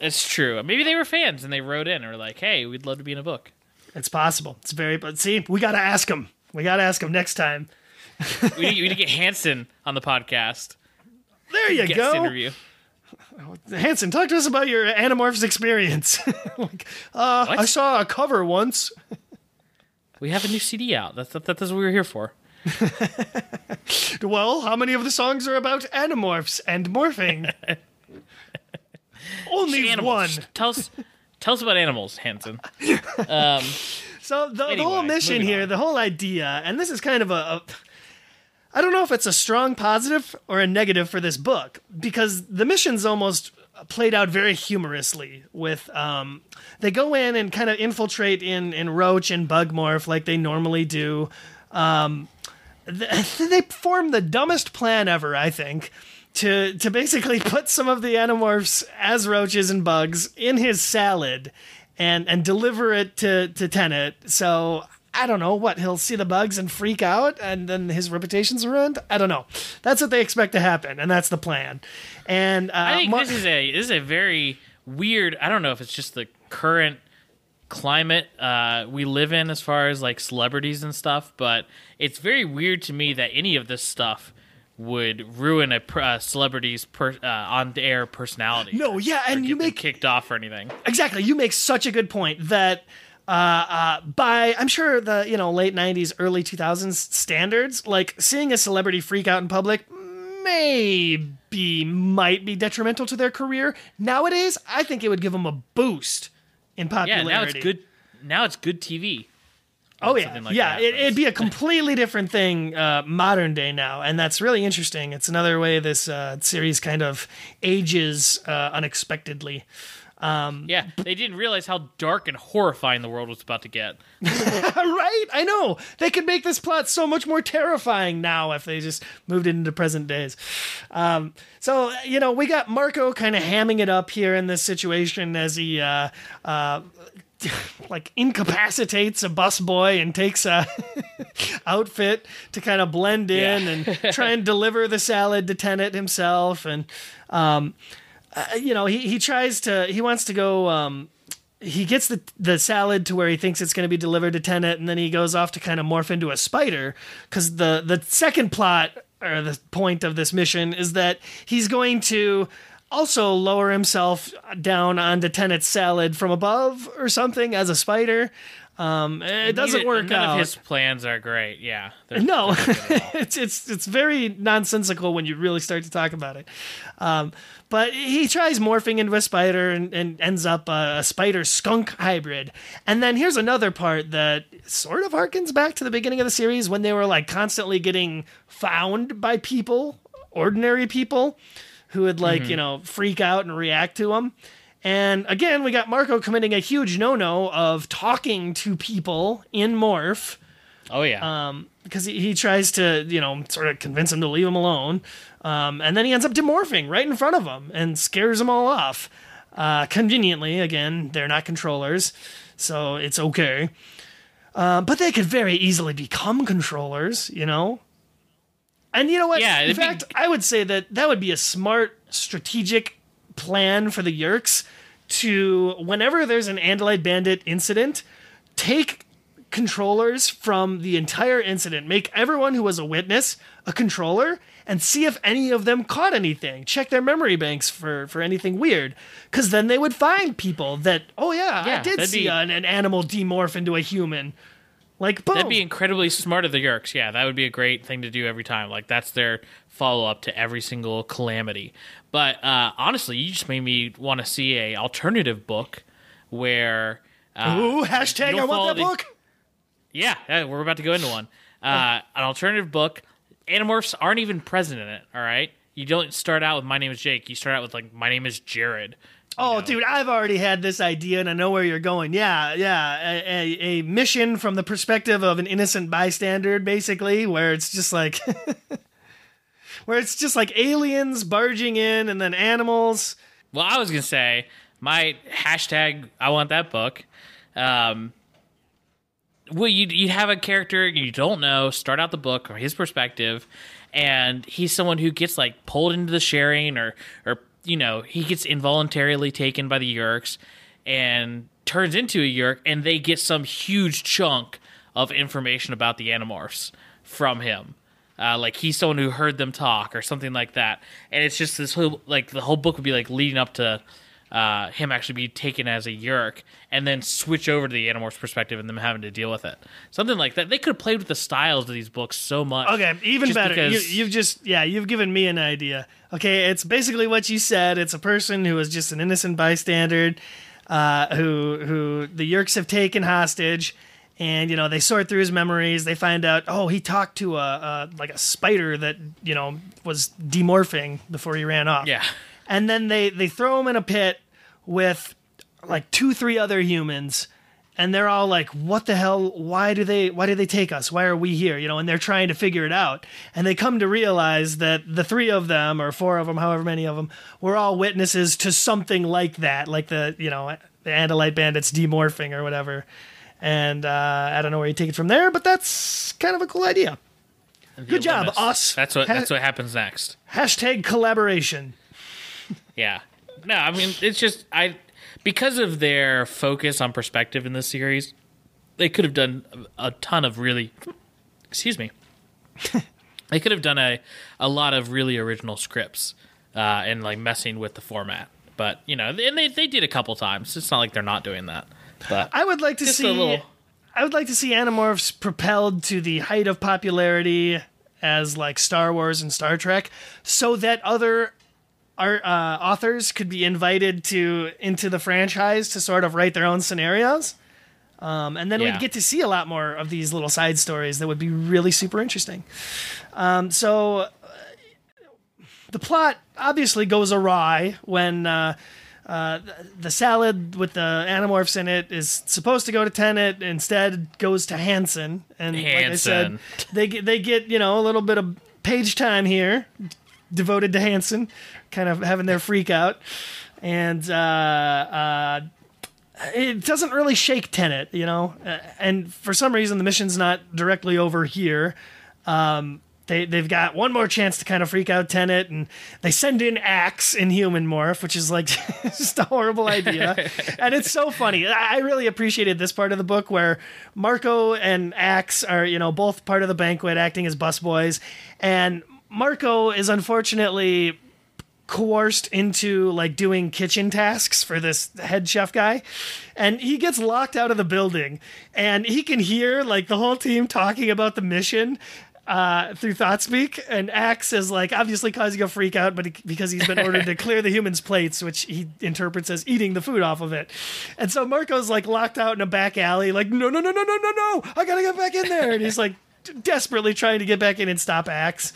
It's true. Maybe they were fans and they wrote in or like, "Hey, we'd love to be in a book." It's possible. It's very. But see, we got to ask him. We got to ask him next time. We need, we need to get Hanson on the podcast. There you Guest go. interview. *laughs* Hanson, talk to us about your Animorphs experience. *laughs* like, uh, I saw a cover once. We have a new CD out. That's that, that's what we were here for. *laughs* Well, how many of the songs are about Animorphs and morphing? Only Animals. one. Tell us, tell us about animals, Hanson. So the, the whole mission here, on. the whole idea, and this is kind of a, a I don't know if it's a strong positive or a negative for this book because the mission's almost played out very humorously with um they go in and kind of infiltrate in in Roach and Bugmorph like they normally do. Um th- *laughs* they form the dumbest plan ever, I think. To, to basically *laughs* put some of the animorphs as roaches and bugs in his salad and and deliver it to to Tennant. So I don't know what he'll see the bugs and freak out, and then his reputation's ruined. I don't know. That's what they expect to happen, and that's the plan. And uh, I think Mar- this is a this is a very weird. I don't know if it's just the current climate uh, we live in as far as like celebrities and stuff, but it's very weird to me that any of this stuff would ruin a uh, celebrity's per, uh, on air personality. No, yeah, and you make kicked off or anything. exactly. You make such a good point that. Uh, uh, by I'm sure the you know late '90s, early 2000s standards, like seeing a celebrity freak out in public, maybe might be detrimental to their career. Nowadays, I think it would give them a boost in popularity. Yeah, now it's good. Now it's good TV. Oh yeah, like yeah. that it, it'd be a *laughs* completely different thing uh, modern day now, and that's really interesting. It's another way this uh, series kind of ages uh, unexpectedly. Yeah, they didn't realize how dark and horrifying the world was about to get. *laughs* right? I know they could make this plot so much more terrifying now if they just moved it into present days. Um, so you know, we got Marco kind of hamming it up here in this situation as he. Uh, uh, *laughs* like incapacitates a busboy and takes a *laughs* outfit to kind of blend in Yeah. and try and deliver the salad to Tennant himself and um uh, you know, he he tries to he wants to go. Um, he gets the the salad to where he thinks it's going to be delivered to Tennant, and then he goes off to kind of morph into a spider because the the second plot or the point of this mission is that he's going to also lower himself down onto Tennant's salad from above or something as a spider. Um, it doesn't work none out. of his plans are great. Yeah. They're- No, they're not good at *laughs* all. it's it's it's very nonsensical when you really start to talk about it. Um, but he tries morphing into a spider and, and ends up a, a spider skunk hybrid. And then here's another part that sort of harkens back to the beginning of the series when they were like constantly getting found by people, ordinary people, who would like you know freak out and react to them. And again, we got Marco committing a huge no-no of talking to people in morph Oh yeah. um, because he, he tries to, you know, sort of convince him to leave him alone. Um, and then he ends up demorphing right in front of him and scares them all off. Uh, conveniently, again, they're not controllers, so it's okay. Uh, but they could very easily become controllers, you know? And you know what? Yeah, in it'd be- fact, I would say that that would be a smart strategic plan for the Yeerks to, whenever there's an Andalite Bandit incident, take controllers from the entire incident, make everyone who was a witness a controller, and see if any of them caught anything. Check their memory banks for, for anything weird. Because then they would find people that, oh, yeah, I did see be- an, an animal demorph into a human. Like, boom. That'd be incredibly smart of the Yeerks. Yeah, that would be a great thing to do every time. Like that's their follow up to every single calamity. But uh, honestly, you just made me want to see a alternative book where uh, Ooh, hashtag I want that the- book. yeah, we're about to go into one. Uh, an alternative book. Animorphs aren't even present in it. All right, you don't start out with "My name is Jake." You start out with like "My name is Jared." Oh, dude, I've already had this idea and I know where you're going. Yeah, yeah. A, a, a mission from the perspective of an innocent bystander, basically, where it's just like. *laughs* where it's just like aliens barging in and then animals. Well, I was gonna say my hashtag. I want that book. Um, well, you you have a character you don't know. Start out the book from his perspective, and he's someone who gets like pulled into the sharing, or or you know he gets involuntarily taken by the Yeerks and turns into a Yeerk, and they get some huge chunk of information about the Animorphs from him. Uh, like he's someone who heard them talk or something like that, and it's just this whole like the whole book would be like leading up to uh, him actually be taken as a Yeerk, and then switch over to the Animorphs perspective and them having to deal with it. Something like that. They could have played with the styles of these books so much. Okay, even better. You, because- you've just, yeah, you've given me an idea. Okay, it's basically what you said. It's a person who is just an innocent bystander uh, who, who the Yeerks have taken hostage. And you know they sort through his memories. They find out, oh, he talked to a, a like a spider that you know was demorphing before he ran off. yeah. And then they they throw him in a pit with like two three other humans and they're all like what the hell? Why do they why do they take us? Why are we here? You know and they're trying to figure it out. And they come to realize that the three of them or four of them however many of them were all witnesses to something like that like the you know the andalite bandits demorphing or whatever. And uh, i don't know where you take it from there but that's kind of a cool idea. Good job, us. That's what that's what happens next. hashtag collaboration Yeah. No, I mean it's just I because of their focus on perspective in this series, they could have done a ton of really excuse me. *laughs* they could have done a a lot of really original scripts uh, and like messing with the format. But you know, and they they did a couple times. It's not like they're not doing that. But I would like to see. a little- I would like to see Animorphs propelled to the height of popularity as like Star Wars and Star Trek, so that other art, uh, authors could be invited to into the franchise to sort of write their own scenarios. Um, and then Yeah. we'd get to see a lot more of these little side stories that would be really super interesting. Um, so uh, the plot obviously goes awry when uh, uh, the salad with the animorphs in it is supposed to go to Tennant, instead goes to Hanson. And like I said, they get they get you know a little bit of page time here devoted to Hanson, kind of having their freak out, and uh, uh, it doesn't really shake Tennant, you know. Uh, and for some reason, the mission's not directly over here. Um, they they've got one more chance to kind of freak out Tennant, and they send in Ax in human morph, which is like *laughs* just a horrible idea, *laughs* and it's so funny. I really appreciated this part of the book where Marco and Ax are you know both part of the banquet, acting as busboys, and Marco is unfortunately coerced into like doing kitchen tasks for this head chef guy and he gets locked out of the building and he can hear like the whole team talking about the mission uh, through ThoughtSpeak, and Ax is like obviously causing a freak out, but he, because he's been ordered to *laughs* clear the humans' plates, which he interprets as eating the food off of it. And so Marco's like locked out in a back alley, like no, no, no, no, no, no, no, I gotta get back in there, and he's like desperately trying to get back in and stop Ax.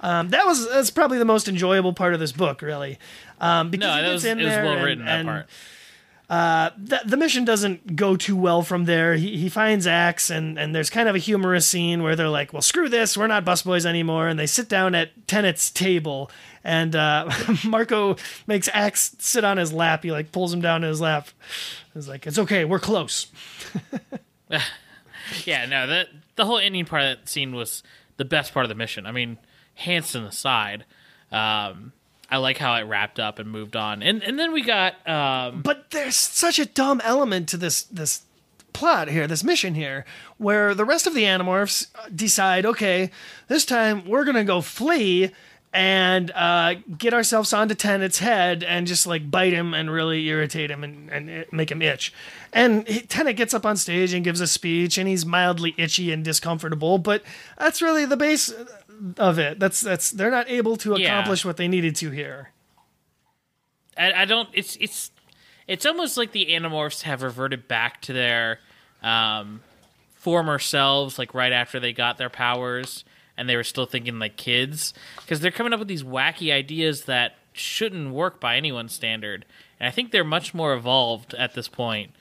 Um, that was that's probably the most enjoyable part of this book, really. Um, because No, gets was in it was there well and- written that and, part. the, the mission doesn't go too well from there. He, he finds Ax, and, and there's kind of a humorous scene where they're like, well, screw this, we're not busboys anymore. And they sit down at Tennant's table, and uh, *laughs* Marco makes Ax sit on his lap. He like pulls him down to his lap. He's like, it's okay, we're close. *laughs* Yeah, no, that the whole ending part of that scene was the best part of the mission. I mean, Hanson aside, um, I like how it wrapped up and moved on. And and then we got um, But there's such a dumb element to this this plot here, this mission here, where the rest of the Animorphs decide, okay, this time we're gonna go flee and uh, get ourselves onto Tennant's head and just like bite him and really irritate him and, and make him itch. And he, Tennant gets up on stage and gives a speech, and he's mildly itchy and discomfortable. But that's really the base of it. That's that's they're not able to Yeah. accomplish what they needed to here. I, I don't. It's it's it's almost like the Animorphs have reverted back to their um, former selves, like right after they got their powers, and they were still thinking like kids, because they're coming up with these wacky ideas that shouldn't work by anyone's standard. And I think they're much more evolved at this point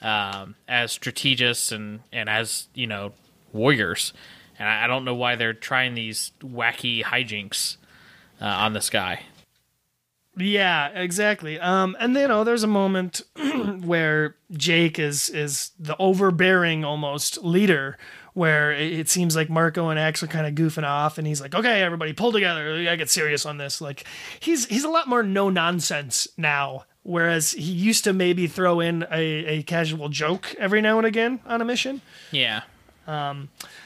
um, as strategists and and as you know warriors. And I, I don't know why they're trying these wacky hijinks uh, on this guy. Yeah, exactly. Um, and you know, there's a moment *clears throat* where Jake is is the overbearing almost leader, where it it seems like Marco and Ax are kind of goofing off, and he's like, "Okay, everybody, pull together. Gotta get serious on this." Like, he's he's a lot more no nonsense now, whereas he used to maybe throw in a, a casual joke every now and again on a mission. Yeah.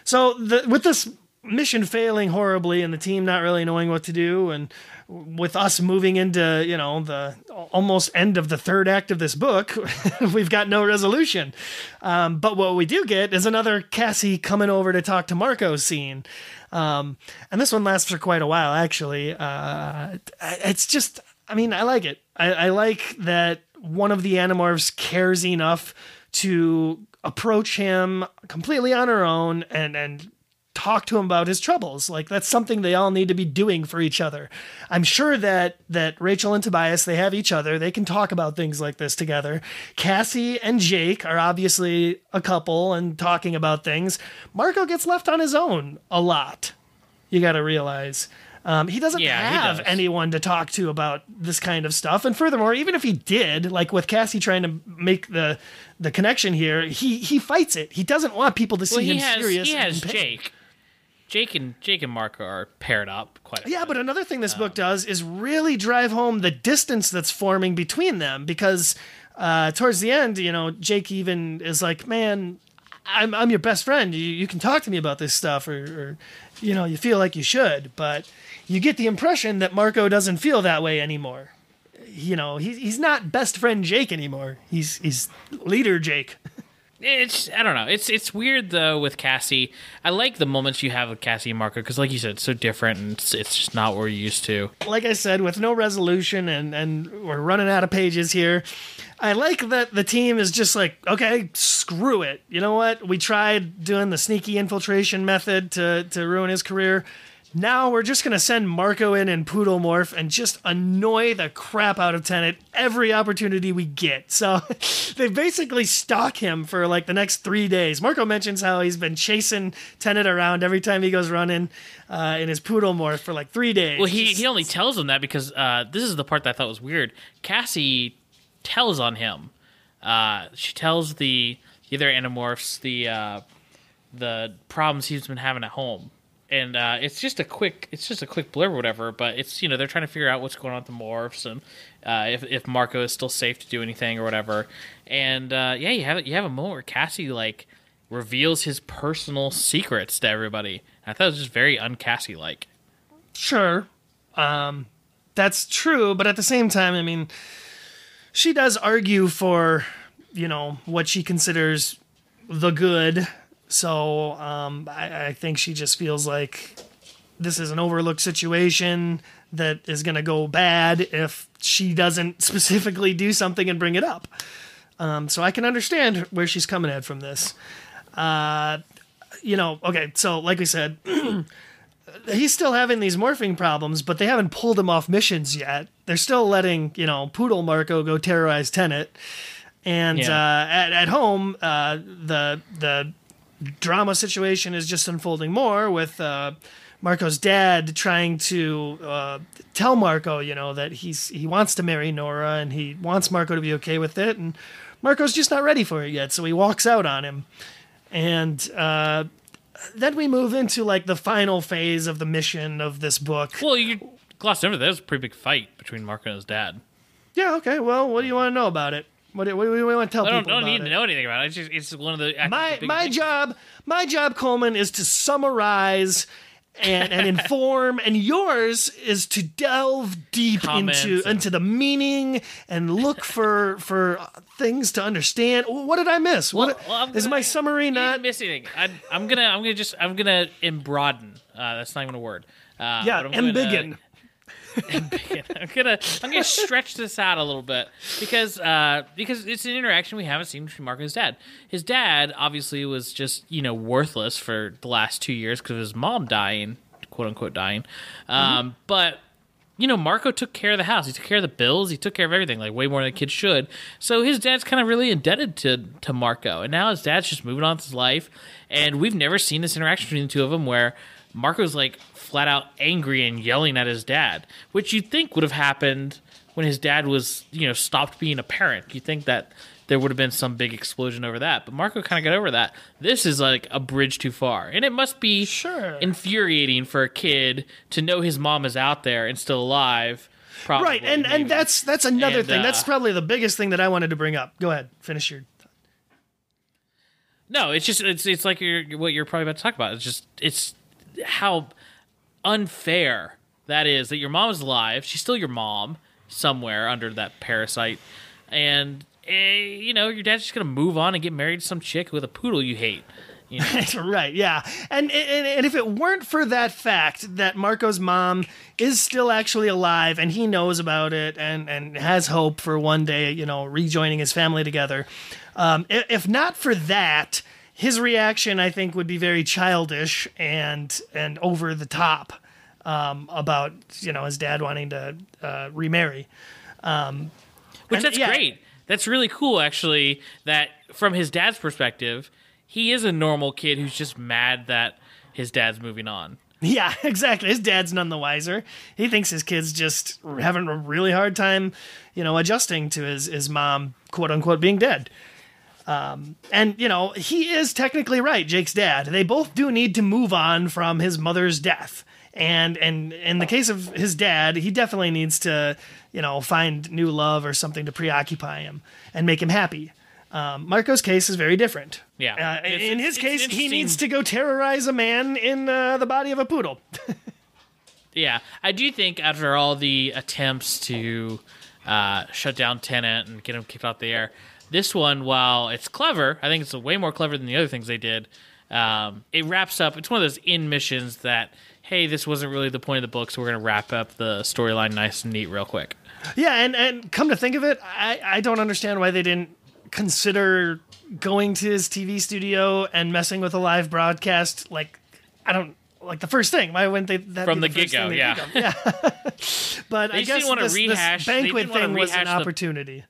So the, with this mission failing horribly and the team not really knowing what to do, and with us moving into you know the almost end of the third act of this book, *laughs* we've got no resolution. Um, but what we do get is another Cassie coming over to talk to Marco scene. Um, and this one lasts for quite a while, actually. Uh, it's just, I mean, I like it. I, I like that one of the Animorphs cares enough to approach him completely on her own and and talk to him about his troubles. Like that's something they all need to be doing for each other. I'm sure that that Rachel and Tobias they have each other. They can talk about things like this together. Cassie and Jake are obviously a couple and talking about things. Marco gets left on his own a lot. You got to realize. Um, he doesn't Yeah, he have does. anyone to talk to about this kind of stuff. And furthermore, even if he did, like with Cassie trying to make the the connection here, he he fights it. He doesn't want people to see Well, him has serious. he and has. Jake. Jake and Jake and Marco are paired up quite. A Yeah, bit. but another thing this book does is really drive home the distance that's forming between them because uh, towards the end, you know, Jake even is like, "Man, I'm I'm your best friend. You you can talk to me about this stuff, or, or you know, you feel like you should." But you get the impression that Marco doesn't feel that way anymore. You know, he, he's not best friend Jake anymore. He's he's leader Jake. it's I don't know. It's it's weird though with Cassie. I like the moments you have with Cassie and Marco because, like you said, it's so different and it's, it's just not what we're used to. like I said, with no resolution and and we're running out of pages here. I like that the team is just like, okay, screw it. You know what? We tried doing the sneaky infiltration method to to ruin his career. Now we're just gonna send Marco in and Poodle Morph and just annoy the crap out of Tennant every opportunity we get. So *laughs* they basically stalk him for like the next three days. Marco mentions how he's been chasing Tennant around every time he goes running uh, in his Poodle Morph for like three days. Well, he he only tells him that because uh, this is the part that I thought was weird. Cassie tells on him. Uh, she tells the the other Animorphs the uh, the problems he's been having at home, and uh, it's just a quick it's just a quick blurb or whatever. But it's you know they're trying to figure out what's going on with the morphs and uh, if if Marco is still safe to do anything or whatever. And uh, yeah, you have you have a moment where Cassie like reveals his personal secrets to everybody. I thought it was just very uncassie like. Sure. Um, that's true, but at the same time, I mean, she does argue for, you know, what she considers the good. So um, I, I think she just feels like this is an overlooked situation that is going to go bad if she doesn't *laughs* specifically do something and bring it up. Um, so I can understand where she's coming at from this. Uh, you know, okay, so like we said, *clears throat* he's still having these morphing problems, but they haven't pulled him off missions yet. They're still letting you know Poodle Marco go terrorize Tennant, and Yeah. uh, at at home uh, the the drama situation is just unfolding more with. Uh, Marco's dad trying to uh, tell Marco, you know, that he's he wants to marry Nora and he wants Marco to be okay with it, and Marco's just not ready for it yet, so he walks out on him. And uh, then we move into like the final phase of the mission of this book. Well, you glossed over that. Was a pretty big fight between Marco and his dad. Yeah, okay. Well, what do you want to know about it? What do, what do you want to tell I don't, people don't about need it? to know anything about it. It's just it's one of the my big my job my job Coleman is to summarize and, and *laughs* inform and yours is to delve deep Comments into and- into the meaning and look for for things to understand what did i miss what well, I'm is gonna- my summary You not didn't miss anything. I, I'm gonna I'm gonna just I'm gonna embroaden. Uh, that's not even a word. Uh, yeah but I'm gonna- embiggen *laughs* I'm gonna I'm gonna stretch this out a little bit because uh, because it's an interaction we haven't seen between Marco and his dad. His dad obviously was just you know worthless for the last two years because of his mom dying, quote unquote dying. Um, But you know Marco took care of the house. He took care of the bills. He took care of everything like way more than a kid should. So his dad's kind of really indebted to to Marco, and now his dad's just moving on with his life. And we've never seen this interaction between the two of them where Marco's like flat out angry and yelling at his dad, which you'd think would have happened when his dad was, you know, stopped being a parent. You think that there would have been some big explosion over that, but Marco kind of got over that. This is like a bridge too far, and it must be Sure. infuriating for a kid to know his mom is out there and still alive. Probably, right and maybe. and that's that's another And, thing that's uh, probably the biggest thing that i wanted to bring up go ahead finish your No, it's just it's it's like you're, what you're probably about to talk about. It's just it's how unfair that is that your mom is alive. She's still your mom somewhere under that parasite, and eh, you know your dad's just gonna move on and get married to some chick with a poodle you hate. You know? *laughs* right, yeah. And, and and if it weren't for that fact that Marco's mom is still actually alive and he knows about it and and has hope for one day, you know, rejoining his family together. Um, if not for that, his reaction I think would be very childish and and over the top um, about you know his dad wanting to uh, remarry. which And, that's yeah. great. That's really cool, actually. That from his dad's perspective, he is a normal kid who's just mad that his dad's moving on. Yeah, *laughs* exactly. His dad's none the wiser. He thinks his kid's just having a really hard time, you know, adjusting to his his mom, quote unquote, being dead. Um, and you know, he is technically right, Jake's dad. They both do need to move on from his mother's death. And and in the case of his dad, he definitely needs to, you know, find new love or something to preoccupy him and make him happy. Um, Marco's case is very different. Yeah. Uh, in his case, he needs to go terrorize a man in uh, the body of a poodle. Yeah, I do think after all the attempts to uh, shut down Tennant and get him kicked off the air, this one, while it's clever, I think it's way more clever than the other things they did. Um, it wraps up. It's one of those in missions that, hey, this wasn't really the point of the book, so we're going to wrap up the storyline nice and neat real quick. Yeah, and, and come to think of it, I, I don't understand why they didn't consider going to his TV studio and messing with a live broadcast. Like, I don't like the first thing. Why wouldn't they? That From be the first get-go, thing they yeah. yeah. *laughs* but I guess this, this rehash- they banquet thing was an the- opportunity.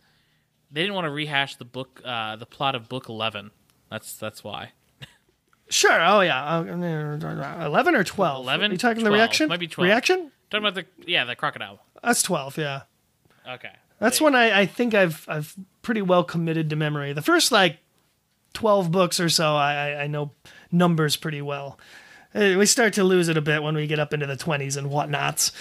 They didn't want to rehash the book, uh, the plot of book eleven. That's that's why. Sure. Oh yeah. Uh, Eleven or twelve? 11? Are you talking the 12. reaction? Might be 12. Reaction? Talking about the yeah the crocodile. That's twelve. Yeah. Okay, That's one I, I think I've I've pretty well committed to memory. The first like twelve books or so, I, I know numbers pretty well. Uh, We start to lose it a bit when we get up into the 20s and whatnots.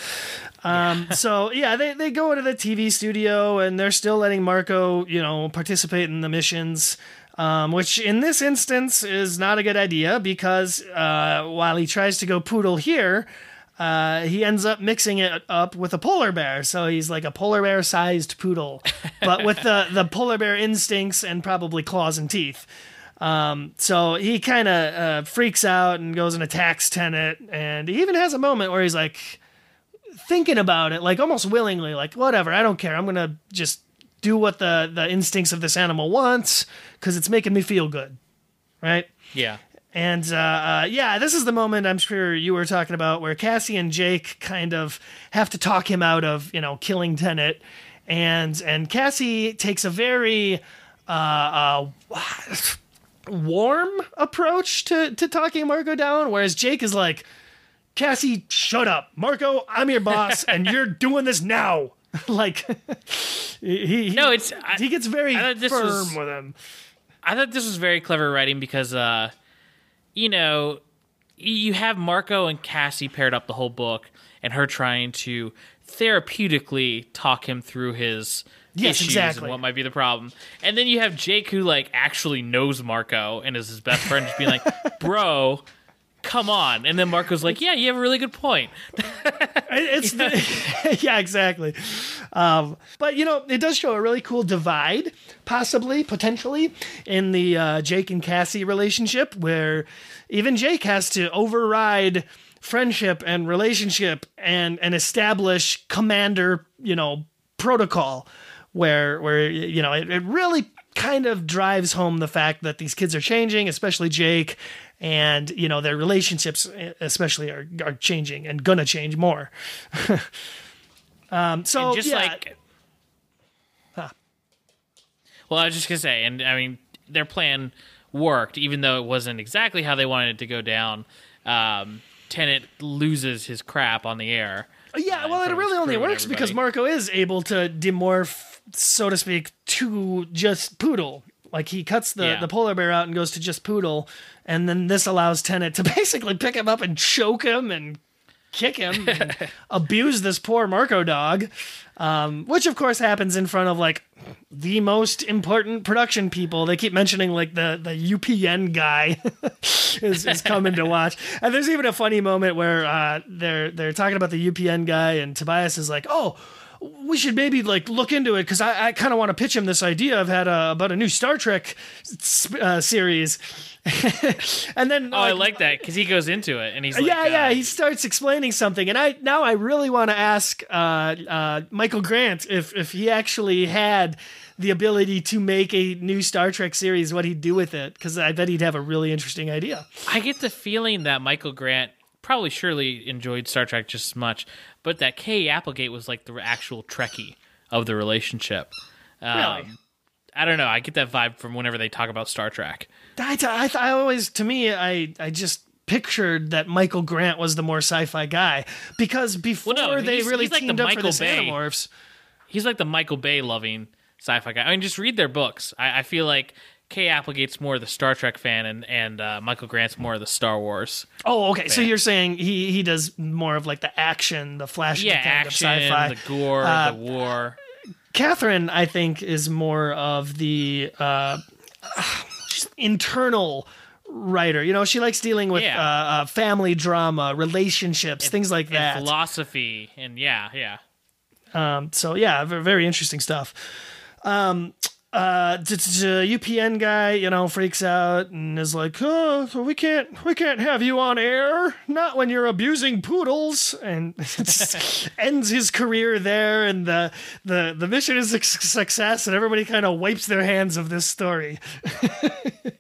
Um, so yeah, they, they go into the TV studio and they're still letting Marco, you know, participate in the missions. Um, which in this instance is not a good idea because uh, while he tries to go poodle here, uh, he ends up mixing it up with a polar bear. So he's like a polar bear sized poodle, but with the, the polar bear instincts and probably claws and teeth. Um, so he kind of uh, freaks out and goes and attacks Tennant. And he even has a moment where he's like thinking about it, like almost willingly, like, whatever, I don't care. I'm going to just do what the, the instincts of this animal wants because it's making me feel good. Right? Yeah. And uh, uh, yeah, this is the moment I'm sure you were talking about where Cassie and Jake kind of have to talk him out of you know killing Tennant, and and Cassie takes a very uh, uh, warm approach to to talking Marco down, whereas Jake is like, Cassie, shut up, Marco, I'm your boss, and *laughs* you're doing this now. *laughs* like he, he No, it's I, he gets very this firm was- with him. I thought this was very clever writing because, uh, you know, you have Marco and Cassie paired up the whole book, and her trying to therapeutically talk him through his Yes, issues exactly. and what might be the problem. And then you have Jake who like actually knows Marco and is his best friend, just being like, *laughs* "Bro, come on." And then Marco's like, "Yeah, you have a really good point." It's *laughs* the, *laughs* yeah, exactly. Um, but you know, it does show a really cool divide, possibly, potentially, in the uh, Jake and Cassie relationship, where even Jake has to override friendship and relationship and and establish commander, you know, protocol, where where you know it, it really kind of drives home the fact that these kids are changing, especially Jake, and you know their relationships especially are are changing and gonna change more. *laughs* um, so And just yeah, like well i was just gonna say and i mean their plan worked even though it wasn't exactly how they wanted it to go down. Um Tennant loses his crap on the air yeah, well, it really only works because. Marco is able to demorph, so to speak, to just poodle. Like he cuts the, Yeah. the polar bear out and goes to just poodle, and then this allows Tennant to *laughs* basically pick him up and choke him and kick him and *laughs* abuse this poor Marco dog, um, which of course happens in front of like the most important production people. They keep mentioning like the the UPN guy *laughs* is, is coming to *laughs* watch, and there's even a funny moment where uh, they're they're talking about the UPN guy, and Tobias is like, oh. We should maybe like look into it because I, I kind of want to pitch him this idea I've had uh, about a new Star Trek sp- uh, series, *laughs* and then oh i like that because he goes into it and he's like yeah, uh, yeah. He starts explaining something, and I now I really want to ask uh, uh, Michael Grant if if he actually had the ability to make a new Star Trek series, what he'd do with it, because I bet he'd have a really interesting idea. i get the feeling that michael grant probably surely enjoyed star trek just as much but that kay applegate was like the actual trekkie of the relationship um, Really? i don't know i get that vibe from whenever they talk about star trek I, I, I always, to me, I I just pictured that Michael Grant was the more sci-fi guy because before no, they he's- really he's like the teamed up for Michael this Bay. Animorphs. he's like the Michael Bay loving sci-fi guy. I mean, just read their books. I, I feel like Kay Applegate's more of the Star Trek fan, and and uh, Michael Grant's more of the Star Wars. Oh, okay. So you're saying he he does more of like the action, the flashy Yeah, kind action, of sci-fi. the gore, Uh, the war. Catherine, I think, is more of the uh, *sighs* internal writer. You know, she likes dealing with Yeah. uh, uh, family drama, relationships, things like And that. philosophy, and yeah, yeah. Um, so yeah, very interesting stuff. Um, uh, t- t- t- UPN guy, you know, freaks out and is like, "Oh, we can't, we can't have you on air. Not when you're abusing poodles." And *laughs* ends his career there. And the the the mission is a success, and everybody kind of wipes their hands of this story. *laughs*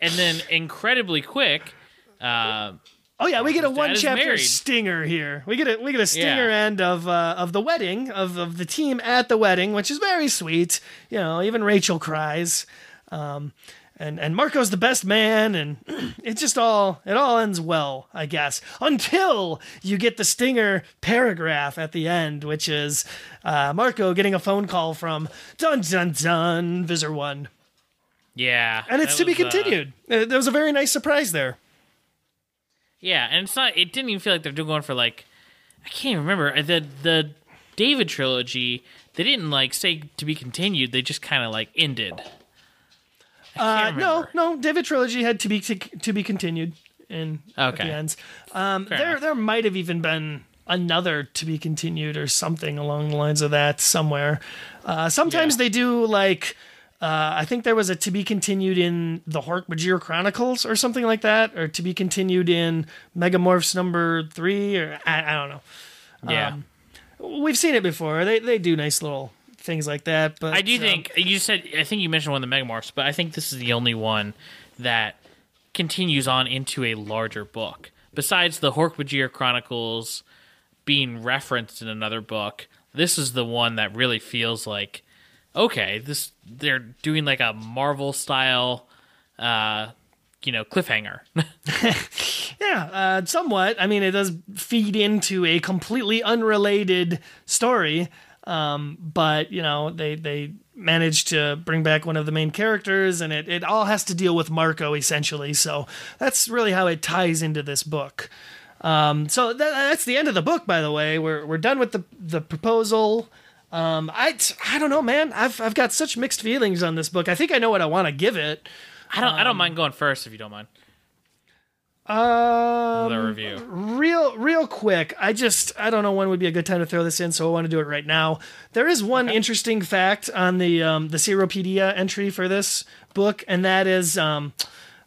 And then incredibly quick, uh, Oh yeah, we get a one chapter stinger here. We get a we get a stinger Yeah. end of uh, of the wedding of of the team at the wedding, which is very sweet. You know, even Rachel cries. Um, and and Marco's the best man, and *clears throat* it just all it all ends well, I guess, until you get the stinger paragraph at the end, which is uh, Marco getting a phone call from dun dun dun Visser One, yeah, and it's to be was, uh, continued. Uh, there was a very nice surprise there. Yeah, and it's not. It didn't even feel like they're doing going for like. I can't remember uh, the the David trilogy. They didn't like say to be continued. They just kind of like ended. Uh, no, no. David trilogy had to be to be continued in at Okay. the ends. Um, Fair there enough. there might have even been another to be continued or something along the lines of that somewhere. Uh, sometimes Yeah. they do like. Uh, I think there was a to be continued in the Hork-Bajir Chronicles or something like that, or to be continued in Megamorphs number three, or I, I don't know. Yeah, Um, We've seen it before. They they do nice little things like that. But I do um, think you said. I think you mentioned one of the Megamorphs, but I think this is the only one that continues on into a larger book. Besides the Hork-Bajir Chronicles being referenced in another book, this is the one that really feels like okay, this they're doing like a Marvel style, uh, you know, cliffhanger. *laughs* Yeah, uh, somewhat. I mean, it does feed into a completely unrelated story, um, but you know, they they managed to bring back one of the main characters, and it it all has to deal with Marco essentially. So that's really how it ties into this book. Um, so that, that's the end of the book, by the way. We're we're done with the the proposal. Um, I I don't know, man. I've I've got such mixed feelings on this book. I think I know what I want to give it. I don't. I don't mind going first if you don't mind. Um, The review. real real quick i just i don't know when would be a good time to throw this in so i want to do it right now there is one interesting fact on the um, the Seropedia entry for this book and that is um,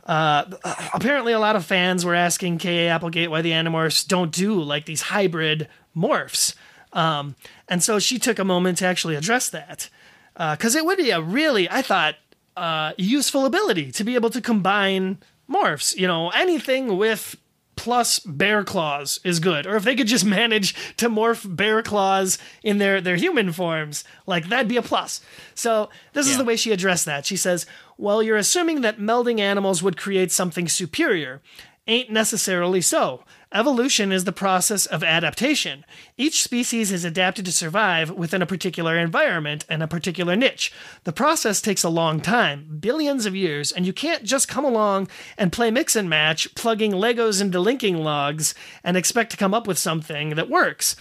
uh, apparently a lot of fans were asking K.A. Applegate why the animorphs don't do like these hybrid morphs um, and so she took a moment to actually address that because it would be a really i thought uh, useful ability to be able to combine morphs. You know anything with plus bear claws is good. Or if they could just *laughs* manage to morph bear claws in their their human forms like that'd be a plus. So this is the way she addressed that. She says well you're assuming that melding animals would create something superior. Ain't necessarily so evolution is the process of adaptation. Each species is adapted to survive within a particular environment and a particular niche. The process takes a long time billions of years and you can't just come along and play mix and match plugging legos into linking logs and expect to come up with something that works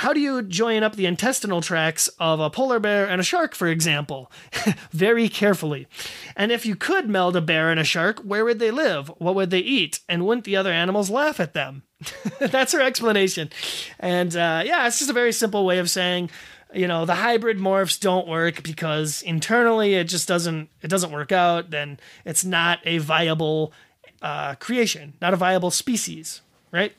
how do you join up the intestinal tracts of a polar bear and a shark, for example? *laughs* Very carefully. And if you could meld a bear and a shark, where would they live? What would they eat? And wouldn't the other animals laugh at them? *laughs* That's her explanation. And uh, yeah, it's just a very simple way of saying, you know, the hybrid morphs don't work because internally it just doesn't it doesn't work out. Then it's not a viable uh, creation, not a viable species, right?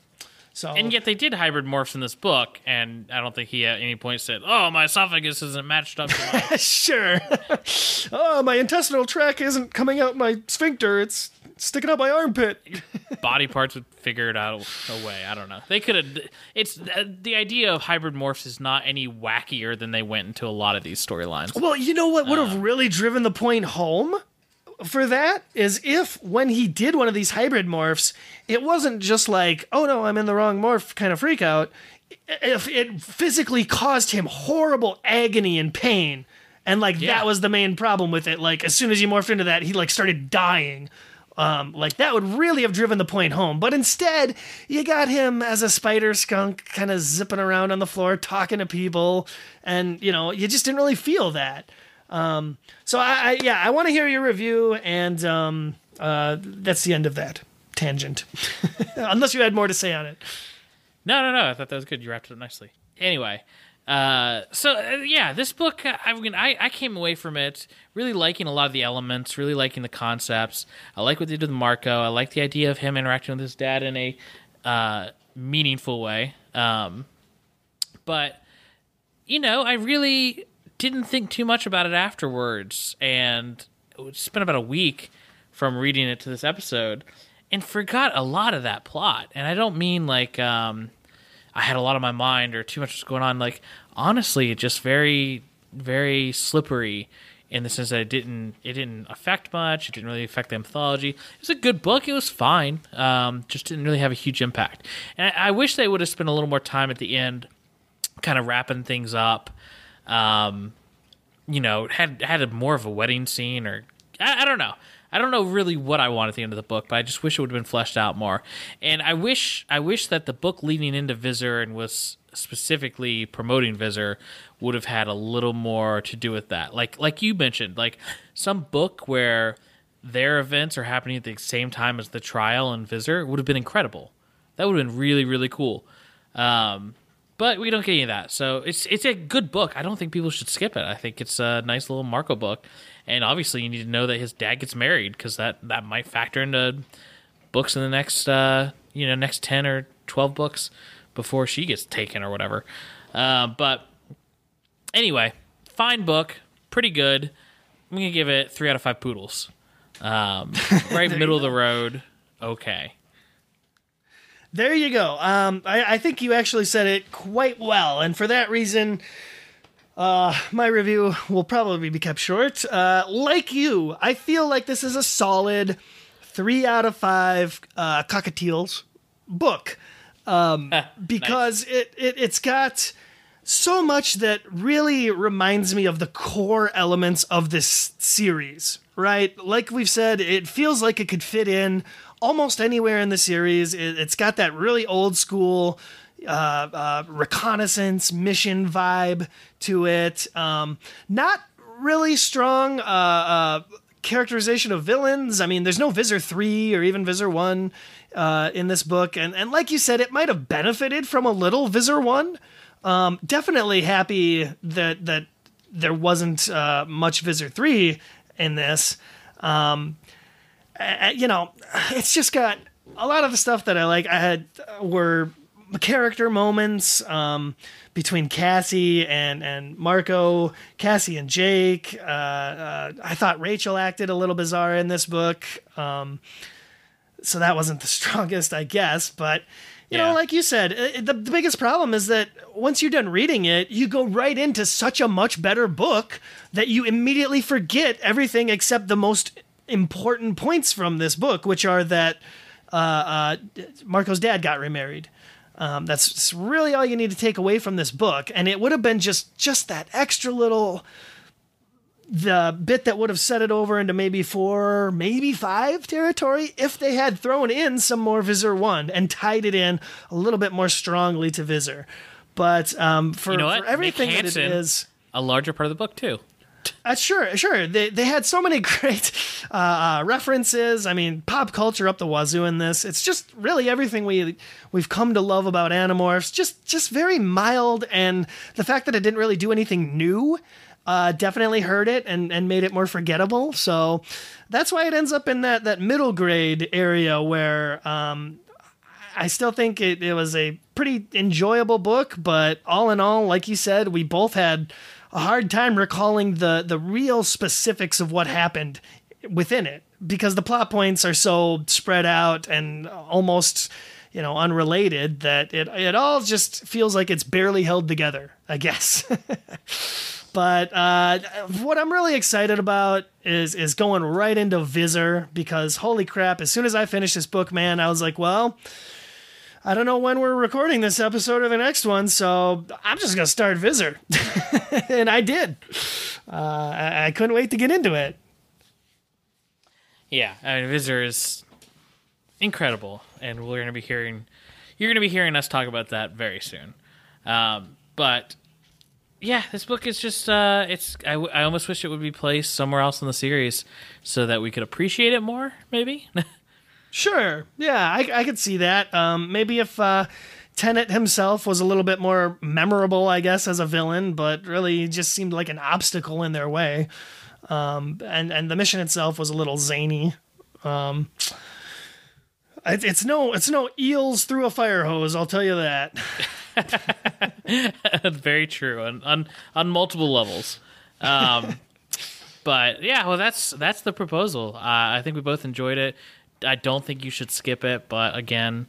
So And yet they did hybrid morphs in this book, and I don't think he at any point said, "Oh, my esophagus isn't matched up." to my *laughs* sure. *laughs* oh, my intestinal tract isn't coming out my sphincter. It's sticking out my armpit. *laughs* body parts would figure it out a way. I don't know. They could have. It's uh, the idea of hybrid morphs is not any wackier than they went into a lot of these storylines. Well, you know what would have really driven the point home for that is if when he did one of these hybrid morphs, it wasn't just like, oh no, I'm in the wrong morph kind of freak out. If it physically caused him horrible agony and pain. And like Yeah. that was the main problem with it. Like as soon as he morphed into that, he like started dying. Um, like that would really have driven the point home. But instead, you got him as a spider skunk, kind of zipping around on the floor, talking to people, and you know, you just didn't really feel that. Um, so I, I yeah, I want to hear your review, and um, uh, that's the end of that tangent. *laughs* Unless you had more to say on it. No, no, no. I thought that was good. You wrapped it up nicely. Anyway, uh, so uh, yeah, this book, uh, I mean, I, I came away from it really liking a lot of the elements, really liking the concepts. I like what they did with Marco. I like the idea of him interacting with his dad in a uh, meaningful way. Um, but you know, I really didn't think too much about it afterwards, and it spent about a week from reading it to this episode, and forgot a lot of that plot. And I don't mean like um, I had a lot on my mind or too much was going on. Like honestly, it just very, very slippery in the sense that it didn't it didn't affect much. It didn't really affect the mythology. It was a good book. It was fine. Um, just didn't really have a huge impact. And I, I wish they would have spent a little more time at the end, kind of wrapping things up. Um, you know, had had a more of a wedding scene, or I, I don't know. I don't know really what I want at the end of the book, but I just wish it would have been fleshed out more. And I wish I wish that the book leading into Visser and was specifically promoting Visser would have had a little more to do with that. Like like you mentioned, like some book where their events are happening at the same time as the trial and Visser would have been incredible. That would have been really really cool. Um, but we don't get any of that. So it's it's a good book. I don't think people should skip it. I think it's a nice little Marco book, and obviously you need to know that his dad gets married because that that might factor into books in the next uh, you know next ten or twelve books before she gets taken or whatever. Uh, but anyway, fine book, pretty good. I'm gonna give it three out of five poodles. Um, *laughs* right middle of the road. Okay. There you go. Um, I, I think you actually said it quite well, and for that reason, uh, my review will probably be kept short. Uh, like you, I feel like this is a solid three out of five uh, cockatiels book um, *laughs* because it, it it's got so much that really reminds me of the core elements of this series. Right, like we've said, it feels like it could fit in almost anywhere in the series. It, has got that really old school uh, uh, reconnaissance mission vibe to it. Um, not really strong uh, uh characterization of villains. I mean, there's no Visser 3 or even Visser 1 uh, in this book. And, and like you said, it might have benefited from a little Visser 1. Um, definitely happy that, that there wasn't uh, much Visser 3 in this. Um, you know, it's just got a lot of the stuff that I like. I had were character moments um, between Cassie and and Marco, Cassie and Jake. Uh, uh, I thought Rachel acted a little bizarre in this book, um, so that wasn't the *laughs* strongest, I guess. But you yeah. know, like you said, uh, the, the biggest problem is that once you're done reading it, you go right into such a much better book that you immediately forget everything except the most important points from this book, which are that uh, uh, Marco's dad got remarried. Um, that's really all you need to take away from this book, and it would have been just just that extra little the bit that would have set it over into maybe four, maybe five territory if they had thrown in some more Visser one and tied it in a little bit more strongly to Visser. But um, for, you know for everything that it is, a larger part of the book too. Uh, sure, sure. They they had so many *laughs* great uh, uh, references. I mean, pop culture up the wazoo in this. It's just really everything we we've come to love about Animorphs. Just just very mild, and the fact that it didn't really do anything new uh, definitely hurt it and and made it more forgettable. So that's why it ends up in that that middle grade area where. Um, I still think it, it was a pretty enjoyable book, but all in all, like you said, we both had a hard time recalling the the real specifics of what happened within it because the plot points are so spread out and almost you know unrelated that it it all just feels like it's barely held together i guess. *laughs* But uh, what i'm really excited about is is going right into visser because holy crap as soon as i finished this book man i was like well I don't know when we're recording this episode or the next one, so I'm just gonna start Visser, *laughs* and I did. Uh, I, I, couldn't wait to get into it. Yeah, I mean, Visser is incredible, and we're gonna be hearing you're gonna be hearing us talk about that very soon. Um, but yeah, this book is just uh, it's I, I almost wish it would be placed somewhere else in the series so that we could appreciate it more, maybe. *laughs* Sure. Yeah, I, I could see that. Um, maybe if uh, Tennant himself was a little bit more memorable, I guess, as a villain, but really just seemed like an obstacle in their way. Um, and and the mission itself was a little zany. Um, it, it's no it's no eels through a fire hose. I'll tell you that. *laughs* Very true, on on, on multiple levels. Um, *laughs* but yeah, well, that's that's the proposal. Uh, I think we both enjoyed it. I don't think you should skip it, but again,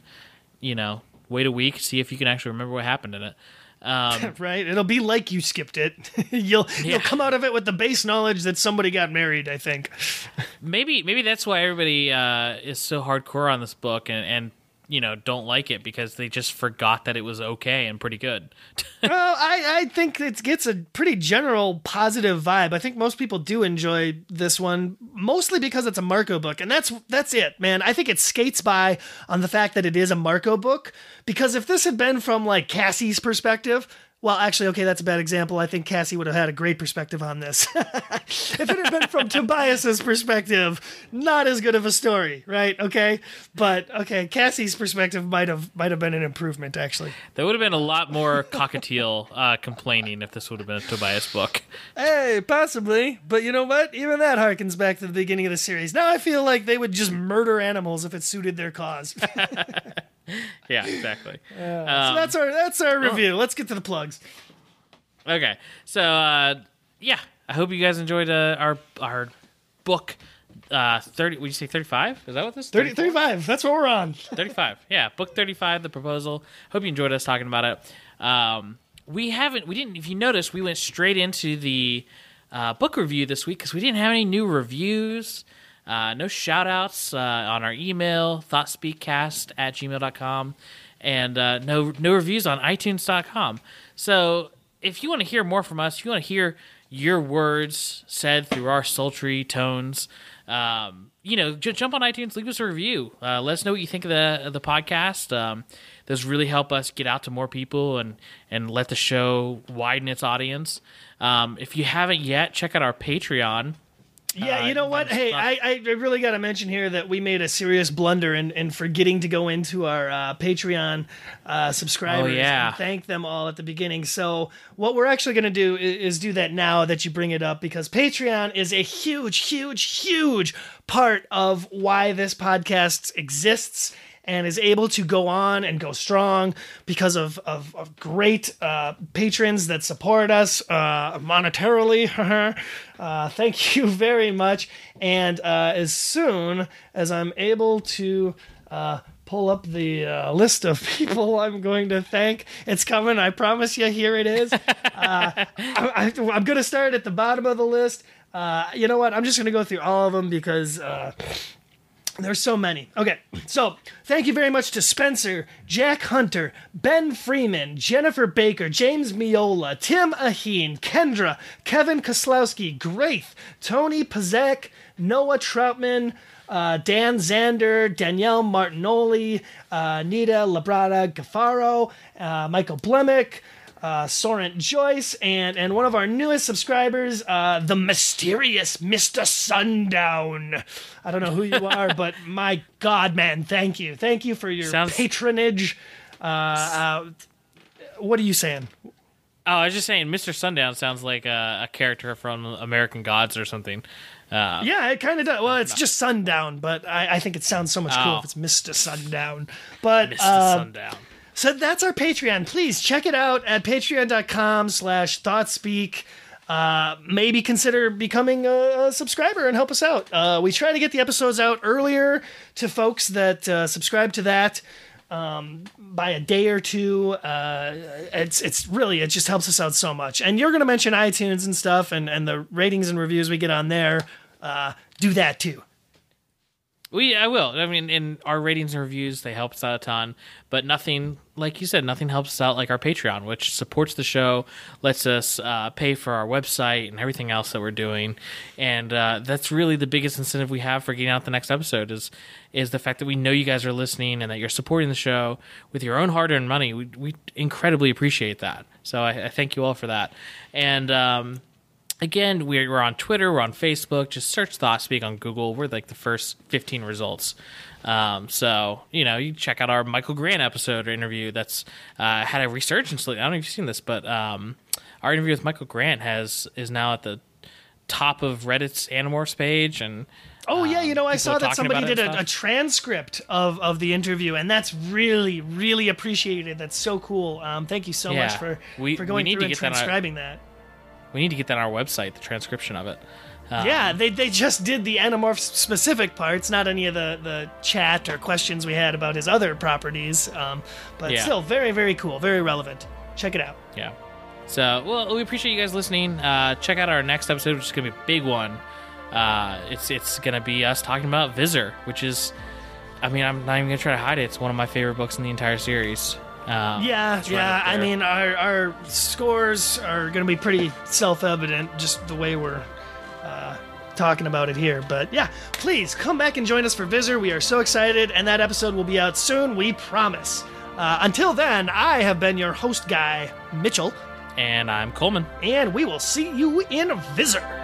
you know, wait a week, see if you can actually remember what happened in it. Um, *laughs* right? It'll be like you skipped it. *laughs* you'll yeah. you'll come out of it with the base knowledge that somebody got married. I think. *laughs* maybe maybe that's why everybody uh, is so hardcore on this book, and, and you know don't like it because they just forgot that it was okay and pretty good. *laughs* well, I, I think it gets a pretty general positive vibe. I think most people do enjoy this one, mostly because it's a Marco book, and that's that's it, man. I think it skates by on the fact that it is a Marco book. Because if this had been from like Cassie's perspective, well, actually, okay, that's a bad example. I think Cassie would have had a great perspective on this. *laughs* if it had been from Tobias's perspective, not as good of a story, right? Okay, but okay, Cassie's perspective might have might have been an improvement, actually. There would have been a lot more cockatiel uh, complaining if this would have been a Tobias book. Hey, possibly, but you know what? Even that harkens back to the beginning of the series. Now I feel like they would just murder animals if it suited their cause. *laughs* *laughs* yeah, exactly. *laughs* Um, so that's our that's our review. Let's get to the plugs. Okay, so uh, yeah, I hope you guys enjoyed uh, our our book. Uh, thirty. Would you say thirty-five? Is that what this? 30, 35. That's what we're on. *laughs* 35. Yeah, book 35, the proposal. Hope you enjoyed us talking about it. Um, we haven't, we didn't, if you notice, we went straight into the uh, book review this week because we didn't have any new reviews, uh, no shout outs uh, on our email, thoughtspeakcast at gmail.com, and uh, no, no reviews on itunes.com. So if you want to hear more from us, if you want to hear your words said through our sultry tones, um, you know, jump on iTunes, leave us a review. Uh, let us know what you think of the of the podcast. Um, those really help us get out to more people and and let the show widen its audience. Um, if you haven't yet, check out our Patreon. Yeah, Uh, you know what? Hey, I, I really got to mention here that we made a serious blunder in, in forgetting to go into our uh, Patreon uh, subscribers Oh, yeah. and thank them all at the beginning. So, what we're actually going to do is, is do that now that you bring it up because Patreon is a huge, huge, huge part of why this podcast exists and is able to go on and go strong because of, of, of great uh, patrons that support us uh, monetarily. *laughs* uh, thank *laughs* you very much. And uh, as soon as I'm able to uh, pull up the uh, list of *laughs* people I'm going to thank, it's coming. I promise you. Here it is. *laughs* Uh, I, I, I'm going to start at the bottom of the list. Uh, you know what? I'm just going to go through all of them because. There's so many. Okay, so thank you very much to Spencer, Jack Hunter, Ben Freeman, Jennifer Baker, James Miola, Tim Aheen, Kendra, Kevin Koslowski, Graith, Tony Pazek, Noah Troutman, uh, Dan Zander, Danielle Martinoli, uh, Nita Labrada Gaffaro, uh, Michael Blemick, uh, Soren Joyce, and and one of our newest subscribers, uh, the mysterious Mister Sundown. I don't know who you are, *laughs* but my God, man, thank you, thank you for your Sounds- patronage. Uh, uh, what are you saying? Oh, I was just saying, Mr. Sundown sounds like a, a character from American Gods or something. Uh, Yeah, it kind of does. Well, it's just sundown, but I, I think it sounds so much cool Oh. if it's Mister Sundown. But Mr. uh, Sundown. So that's our Patreon. Please check it out at patreon.com slash thoughtspeak. Uh, maybe consider becoming a, a subscriber and help us out. Uh, we try to get the episodes out earlier to folks that uh, subscribe to that um, by a day or two. Uh, it's it's really it just helps us out so much. And you're going to mention iTunes and stuff, and and the ratings and reviews we get on there. Uh, do that too. We, I will. I mean, in our ratings and reviews, they help us out a ton. But nothing, like you said, nothing helps us out like our Patreon, which supports the show, lets us uh, pay for our website and everything else that we're doing. And uh, that's really the biggest incentive we have for getting out the next episode is is the fact that we know you guys are listening and that you're supporting the show with your own hard-earned money. We, we incredibly appreciate that. So I, I thank you all for that. And um, again, we're, we're on Twitter, we're on Facebook. Just search ThoughtSpeak on Google. We're like the first 15 results. Um, so, you know, you check out our Michael Grant episode or interview that's uh, had a resurgence. lately. I don't know if you've seen this, but um, our interview with Michael Grant has is now at the top of Reddit's Animorphs page. And Oh yeah, you know, I saw that somebody did a, a transcript of, of the interview, and that's really, really appreciated. That's so cool. Um, thank you so Yeah. much for We- for we going need through to and get that on- transcribing that. We need to get that on our website, the transcription of it. Um, yeah, they, they just did the Animorphs specific parts, not any of the, the chat or questions we had about his other properties. Um, but Yeah. still, very, very cool, very relevant. Check it out. Yeah. So, well, we appreciate you guys listening. Uh, check out our next episode, which is going to be a big one. Uh, it's it's going to be us talking about Visser, which is I mean, I'm not even gonna try to hide it. It's one of my favorite books in the entire series. Um, Yeah, right yeah. I mean, our, our scores are going to be pretty self evident just the way we're uh, talking about it here. But yeah, please come back and join us for Visser. We are so excited, and that episode will be out soon, we promise. Uh, until then, I have been your host guy, Mitchell, and I'm Coleman. and we will see you in Visser.